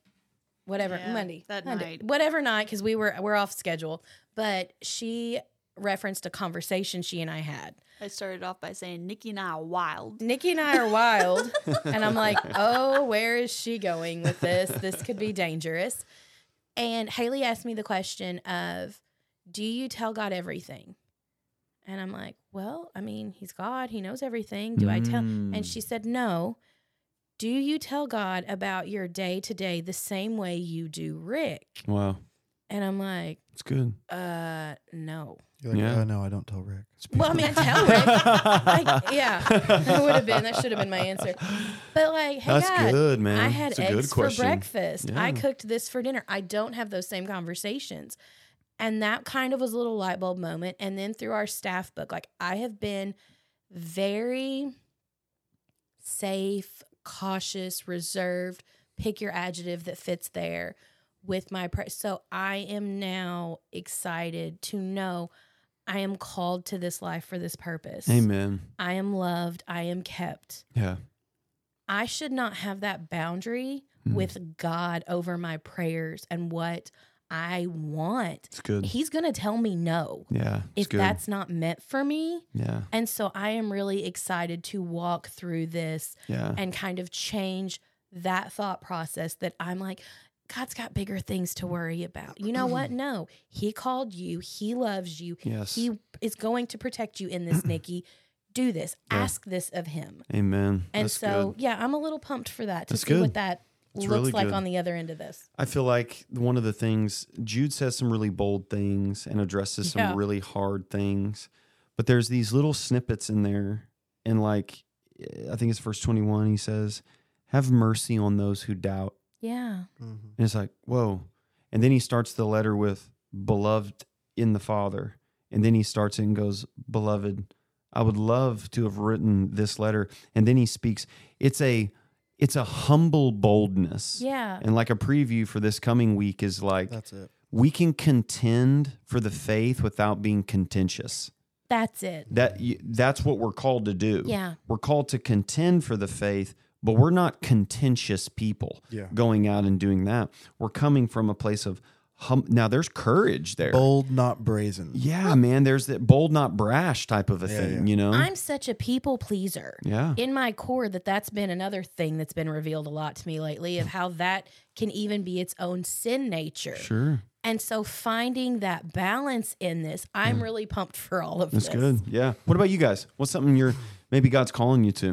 whatever Yeah, Monday that Monday, night. whatever night because we were we're off schedule. But she referenced a conversation she and I had. I started off by saying Nikki and I are wild. Nikki and I are wild. and I'm like, oh, where is she going with this? This could be dangerous. And Haley asked me the question of, do you tell God everything? And I'm like, well, I mean, he's God. He knows everything. Do I tell? Mm. And she said, no. Do you tell God about your day to day the same way you do Rick? Wow. And I'm like, It's good. uh, no. You're like, Yeah. oh no, I don't tell Rick. Well, I mean, I tell Rick. I, yeah, that would have been. That should have been my answer. But like, hey, That's God, good, man. I had It's a good eggs for question. breakfast. I cooked this for dinner. I don't have those same conversations. And that kind of was a little light bulb moment. And then through our staff book, like I have been very safe, cautious, reserved, pick your adjective that fits there with my pre- so I am now excited to know I am called to this life for this purpose. Amen. I am loved, I am kept. Yeah. I should not have that boundary Mm. with God over my prayers and what I want. It's good. He's going to tell me no Yeah. If good. that's not meant for me. yeah. And so I am really excited to walk through this Yeah. and kind of change that thought process that I'm like, God's got bigger things to worry about. You know what? Mm. No, He called you. He loves you. Yes. He is going to protect you in this, Nikki. Do this. Yeah. Ask this of Him. Amen. And That's so, good. yeah, I'm a little pumped for that to That's see good. what that It's looks really like good. on the other end of this. I feel like one of the things Jude says some really bold things and addresses some Yeah. really hard things, but there's these little snippets in there, and like I think it's verse 21. He says, "Have mercy on those who doubt." Yeah. Mm-hmm. And it's like, whoa. And then he starts the letter with beloved in the Father. And then he starts it and goes, Beloved, I would love to have written this letter. And then he speaks. It's a it's a humble boldness. Yeah. And like a preview for this coming week is like That's it. we can contend for the faith without being contentious. That's it. That that's what we're called to do. Yeah. We're called to contend for the faith, but we're not contentious people Yeah. going out and doing that. We're coming from a place of hum- now there's courage there. Bold, not brazen. Yeah, man, there's that bold not brash type of a Yeah, thing, yeah. you know? I'm such a people pleaser. yeah. in my core that that's been another thing that's been revealed a lot to me lately of how that can even be its own sin nature. Sure. And so finding that balance in this, I'm really pumped for all of That's this. That's good. Yeah. What about you guys? What's something you're maybe God's calling you to?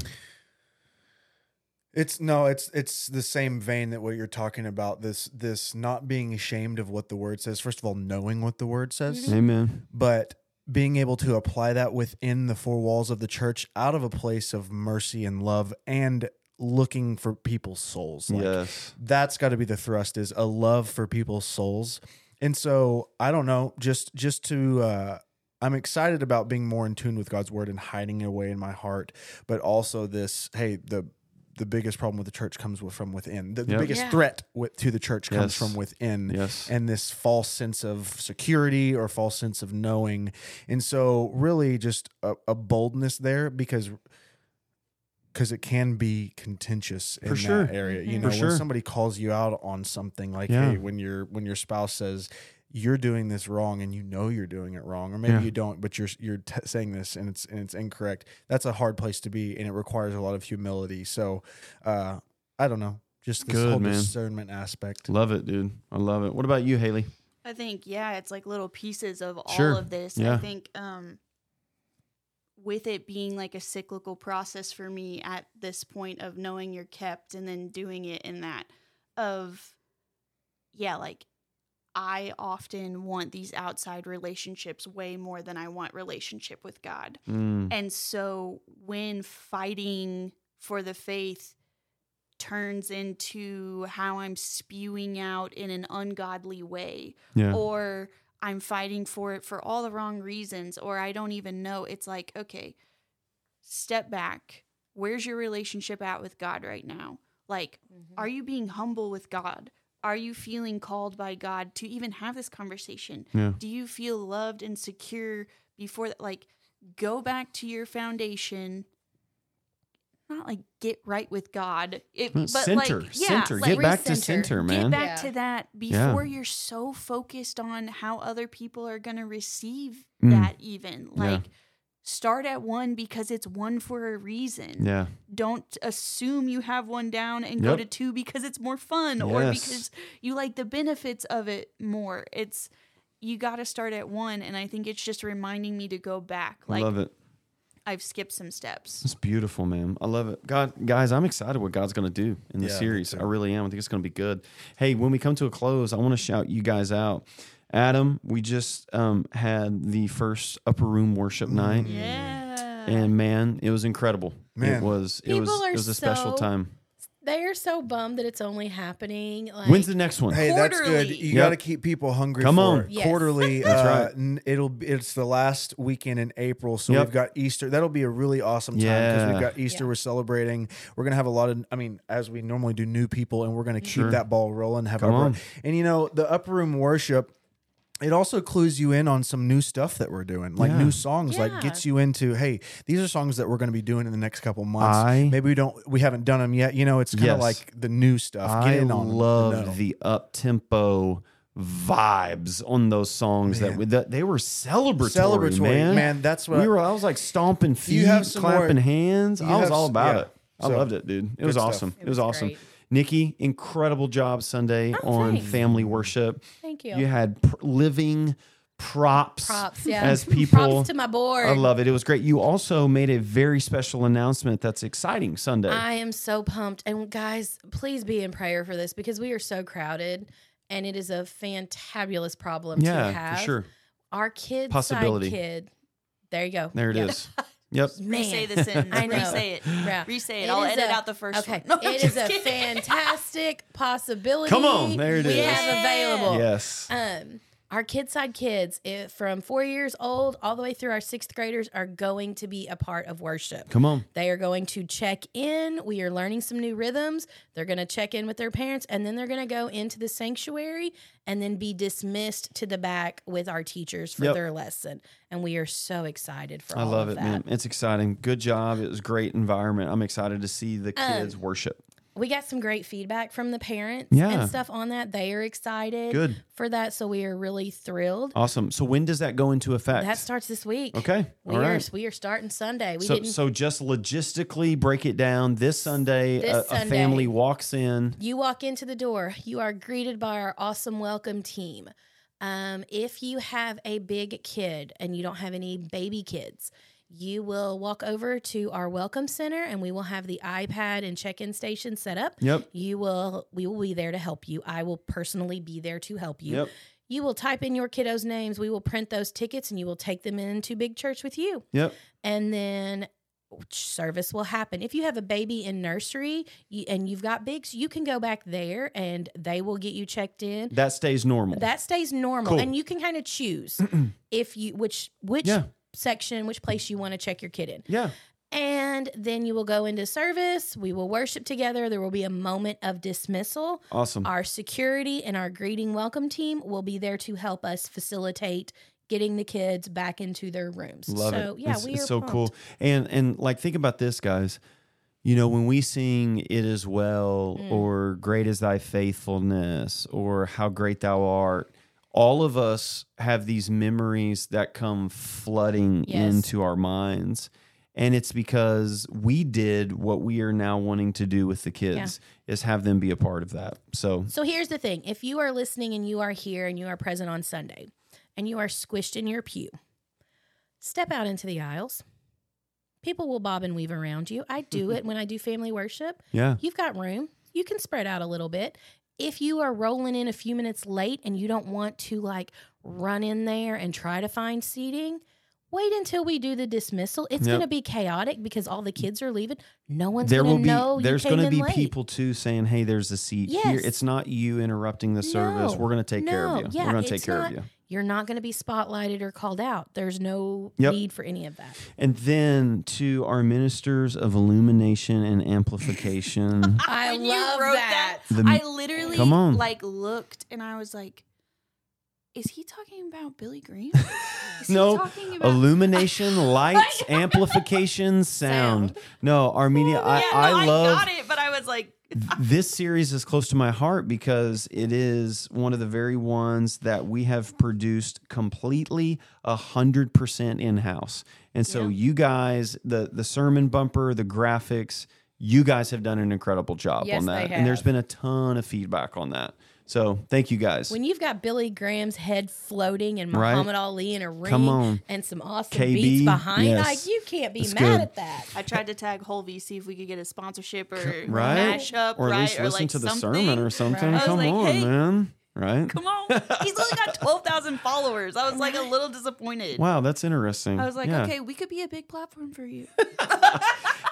It's no, it's it's the same vein that what you're talking about. This this not being ashamed of what the word says. First of all, knowing what the word says, Amen. but being able to apply that within the four walls of the church out of a place of mercy and love and looking for people's souls. Like, yes. that's got to be the thrust is a love for people's souls and so i don't know just just to uh i'm excited about being more in tune with god's word and hiding it away in my heart but also this hey the the biggest problem with the church comes with, from within the, the Yep. biggest Yeah. threat with, to the church comes Yes. from within Yes. and this false sense of security or false sense of knowing and so really just a, a boldness there because because it can be contentious in For sure. that area. You Mhm. know, For sure. when somebody calls you out on something like, Yeah. hey, when your when your spouse says you're doing this wrong and you know you're doing it wrong, or maybe Yeah. you don't, but you're you're t- saying this and it's and it's incorrect. That's a hard place to be, and it requires a lot of humility. So, uh, I don't know. Just this Good, whole man. discernment aspect. Love it, dude. I love it. What about you, Haley? I think yeah, it's like little pieces of all Sure. of this. Yeah. I think um with it being like a cyclical process for me at this point of knowing you're kept and then doing it in that of yeah, like I often want these outside relationships way more than I want relationship with God. Mm, And so when fighting for the faith turns into how I'm spewing out in an ungodly way, yeah. or I'm fighting for it for all the wrong reasons, or I don't even know, it's like, okay, step back. Where's your relationship at with God right now? Like, are you being humble with God? Are you feeling called by God to even have this conversation? Yeah. Do you feel loved and secure before that? Like, go back to your foundation. Not like get right with God, it, but center, like yeah, center. like Get back to center, man. get back Yeah. to that Yeah. before you're so focused on how other people are going to receive Mm. that even Yeah. like start at one because it's one for a reason Yeah. don't assume you have one down and go to two because it's more fun or because you like the benefits of it more it's you got to start at one and i think it's just reminding me to go back like love it. i've skipped some steps It's beautiful, man. I love it. God, guys, I'm excited what God's going to do in the Yeah, series. I really am. I think it's going to be good. Hey, when we come to a close, I want to shout you guys out. Adam, we just um, had the first upper room worship night, yeah and man, it was incredible. It was. It People was. It was a special so- time. They are so bummed that it's only happening. Like, When's the next one? Hey, that's good. You Yep. got to keep people hungry. Come for on. Yes. quarterly. That's uh, right. It'll it's the last weekend in April, so Yep. we've got Easter. That'll be a really awesome time because Yeah. we've got Easter. Yeah. We're celebrating. We're gonna have a lot of. I mean, as we normally do, new people, and we're gonna keep Sure. that ball rolling. Have Come our- on. and you know the upper room worship. It also clues you in on some new stuff that we're doing, like Yeah. new songs. Yeah. Like gets you into, hey, these are songs that we're going to be doing in the next couple months. I- Maybe we don't, we haven't done them yet. You know, it's kind of Yes. like the new stuff. I Get in on 'em love the up tempo vibes on those songs that, Man. we, that they were celebratory, celebratory, man. man. That's what we I- were. I was like stomping feet, have clapping more- hands. I was have all about yeah. it. I So, loved it, dude. It was awesome. It, It was, was awesome. great. Nikki, incredible job Sunday Oh, on thanks. family worship. Thank you. You had pr- living props, Props, yeah. as people. Props to my board. I love it. It was great. You also made a very special announcement that's exciting Sunday. I am so pumped. And guys, please be in prayer for this because we are so crowded and it is a fantabulous problem yeah, to have. for sure. Our kid Possibility. kid. There you go. There it Yep. is. Yep. Man. Re-say the sentence. I know. Re-say it. Yeah. Re-say it. It I'll edit a- out the first Okay. one. No, it is just a fantastic possibility. Come on, there it we is. have available. Yes. Um, our kid side kids, if, from four years old all the way through our sixth graders, are going to be a part of worship. Come on. They are going to check in. We are learning some new rhythms. They're going to check in with their parents, and then they're going to go into the sanctuary and then be dismissed to the back with our teachers for Yep. their lesson. And we are so excited for I all love it, that. man. It's exciting. Good job. It was great environment. I'm excited to see the Um, kids worship. We got some great feedback from the parents Yeah. and stuff on that. They are excited Good. for that, so we are really thrilled. Awesome. So when does that go into effect? That starts this week. okay. We All are right. we are starting Sunday. We So, didn't so just logistically break it down. This Sunday, This a, a family walks in. You walk into the door, you are greeted by our awesome welcome team. Um, if you have a big kid and you don't have any baby kids, you will walk over to our welcome center and we will have the iPad and check-in station set up. Yep. You will we will be there to help you. I will personally be there to help you. Yep. You will type in your kiddos' names. We will print those tickets and you will take them into big church with you. Yep. and then service will happen. If you have a baby in nursery and you've got bigs, you can go back there and they will get you checked in. That stays normal. That stays normal, Cool. and you can kind of choose if you which which Yeah. Section, which place you want to check your kid in. yeah. And then you will go into service. We will worship together. There will be a moment of dismissal. Awesome. Our security and our greeting welcome team will be there to help us facilitate getting the kids back into their rooms. Love so it. yeah, it's, we it's are so pumped. cool. And and like think about this, guys. You know, when we sing "It Is Well" Mm. or "Great Is Thy Faithfulness" or "How Great Thou Art," all of us have these memories that come flooding Yes. into our minds. And it's because we did what we are now wanting to do with the kids is have them be a part of that. So So here's the thing if you are listening and you are here and you are present on Sunday and you are squished in your pew, step out into the aisles. People will bob and weave around you. I do it when I do family worship. yeah. You've got room. You can spread out a little bit. If you are rolling in a few minutes late and you don't want to like run in there and try to find seating, wait until we do the dismissal. It's Yep. going to be chaotic because all the kids are leaving. No one's There going will to be know. there's going to be people too saying, "Hey, there's a seat here." It's not you interrupting the service. No, We're going to take care of you. Yeah, We're going to take care not- of you. You're not going to be spotlighted or called out. There's no Yep. need for any of that. And then to our ministers of illumination and amplification. I When you love wrote that. The- I literally Come on. like looked and I was like, is he talking about Billy Graham? Is No, he talking about illumination, lights, amplification, sound. Sound. No, Armenia, I, yeah, no, I love got it, but I was like, this series is close to my heart because it is one of the very ones that we have produced completely a hundred percent in house. And so Yeah. you guys, the the sermon bumper, the graphics, you guys have done an incredible job Yes, on that. And there's been a ton of feedback on that. So thank you guys. When you've got Billy Graham's head floating and Right. Muhammad Ali in a ring Come on. and some awesome KB, beats behind, yes. like you can't be That's mad good. at that. I tried to tag Hulvey, see if we could get a sponsorship or right? mashup, or at right? least or listen like to the something. sermon or something. Right. Come like, on, hey. man. Right? Come on, he's only got twelve thousand followers. I was like a little disappointed. Wow, that's interesting. I was like, Yeah. okay, we could be a big platform for you.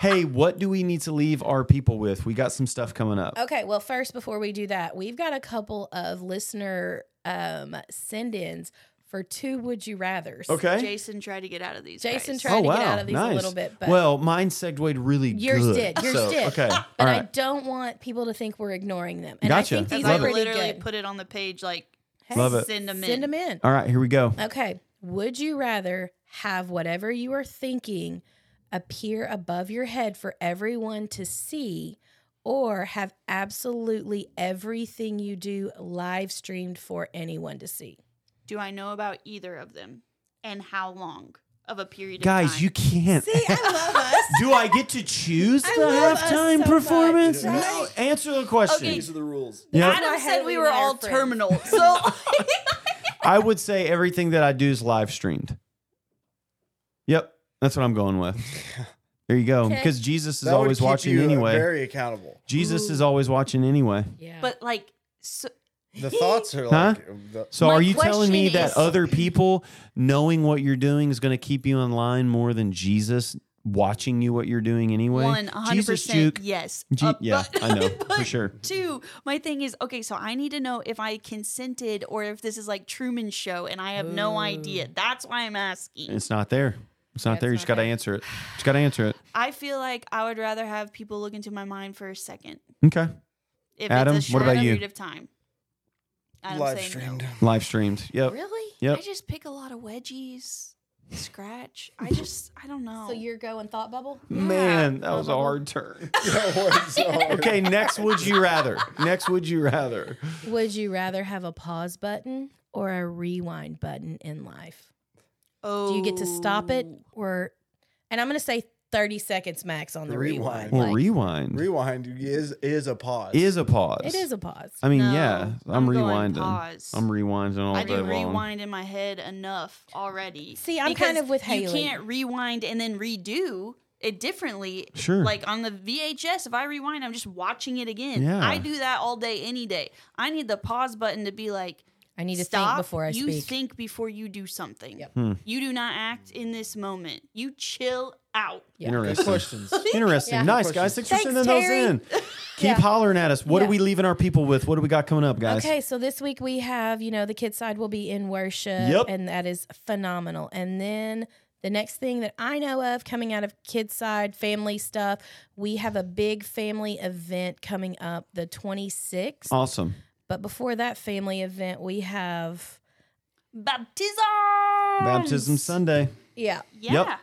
Hey, what do we need to leave our people with? We got some stuff coming up. Okay, well, first, before we do that, we've got a couple of listener um, send ins for two Would You Rathers. Okay. Jason tried to get out of these. Jason guys. tried- to oh, get out of these a little bit, but- well, mine segued really Yours good. did. Yours So, did. Okay. But All I don't want people to think we're ignoring them. And Gotcha. I think these Because are I it. pretty literally good. put it on the page like Hey, Love it. send them in. Send them in. All right, here we go. Okay. Would you rather have whatever you are thinking appear above your head for everyone to see or have absolutely everything you do live streamed for anyone to see? Do I know about either of them, and how long of a period of Guys, time? you can't. See, I love us. do I get to choose I the love us halftime so much. performance? Right. No, answer the question. Okay. These are the rules. Yeah. That's why Adam said we were I all friends. terminal, so I would say everything that I do is live streamed. Yep, that's what I'm going with. There you go. Okay. Because Jesus is That would always keep watching you, uh, anyway. Very accountable. Jesus is always watching anyway. Yeah. but like so, The thoughts are Huh? like the, So My are you telling me question that is- other people knowing what you're doing is going to keep you in line more than Jesus watching you what you're doing anyway? one hundred Jesus percent yes. G- Uh, yeah, but- I know for sure. Two, my thing is okay. So I need to know if I consented or if this is like Truman Show, and I have no idea. That's why I'm asking. It's not there. It's not That's there. You just got to answer it. Just got to answer it. I feel like I would rather have people look into my mind for a second. Okay. If Adam, it's a what short about you? of time. Adam live saying streamed. No. Live streamed. Yep. really? Yep. I just pick a lot of wedgies, scratch. I just, I don't know. So you're going thought bubble? Man, that was a hard turn. okay, next would you rather? Next would you rather? Would you rather have a pause button or a rewind button in life? oh, Do you get to stop it oh. or and I'm going to say 30 seconds max on the Rewind. rewind. Well, Like, rewind Rewind is is a pause. is a pause. it is a pause. I mean, No, yeah, I'm, going rewinding. Pause. I'm rewinding all I day do long. rewind in my head enough already. See, I'm Because kind of with You Haley. can't rewind and then redo it differently. Sure. Like on the VHS, if I rewind, I'm just watching it again. Yeah. I do that all day, any day. I need the pause button to be like, I need to stop. think before I you speak. think before you do something. Yep. Hmm. You do not act in this moment. You chill out. Yeah. Interesting. questions. Interesting. Yeah. Nice, guys. Thanks for sending Terry. those in. Keep Yeah. hollering at us. What Yeah. are we leaving our people with? What do we got coming up, guys? Okay, so this week we have, you know, the kids side will be in worship, Yep. and that is phenomenal. And then the next thing that I know of coming out of kids side family stuff, we have a big family event coming up the 26th. Awesome. But before that family event, we have Baptism. Baptism Sunday. Yeah, Yeah.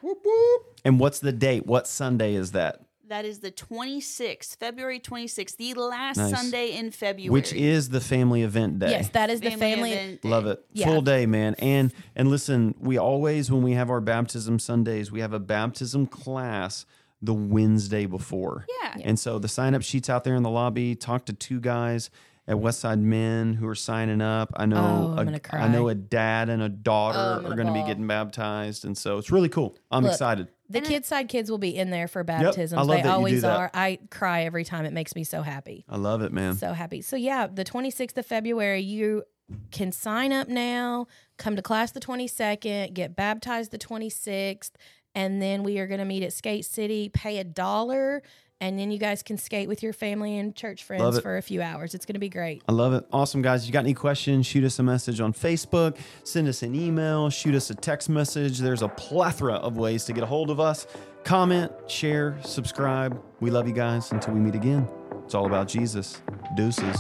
And what's the date? What Sunday is that? That is the 26th, February 26th, the last Nice. Sunday in February. Which is the family event day. Yes, that is the family. event day. Love it. Yeah. Full day, man. And and listen, we always when we have our baptism Sundays, we have a baptism class the Wednesday before. Yeah. And so the sign up sheets out there in the lobby. Talk to two guys at Westside Men who are signing up. I know Oh, I'm a- cry. I know a dad and a daughter Oh, I'm are gonna be getting baptized, and so it's really cool. I'm Look, excited. The And kids side kids will be in there for baptisms. I love they that you do always that. are. I cry every time. It makes me so happy. I love it, man. So happy. So yeah, the 26th of February, you can sign up now, come to class the 22nd, get baptized the 26th, and then we are going to meet at Skate City, pay a dollar, and then you guys can skate with your family and church friends for a few hours. It's going to be great. I love it. Awesome, guys. You got any questions? Shoot us a message on Facebook, send us an email, shoot us a text message. There's a plethora of ways to get a hold of us. Comment, share, subscribe. We love you guys. Until we meet again, it's all about Jesus. Deuces.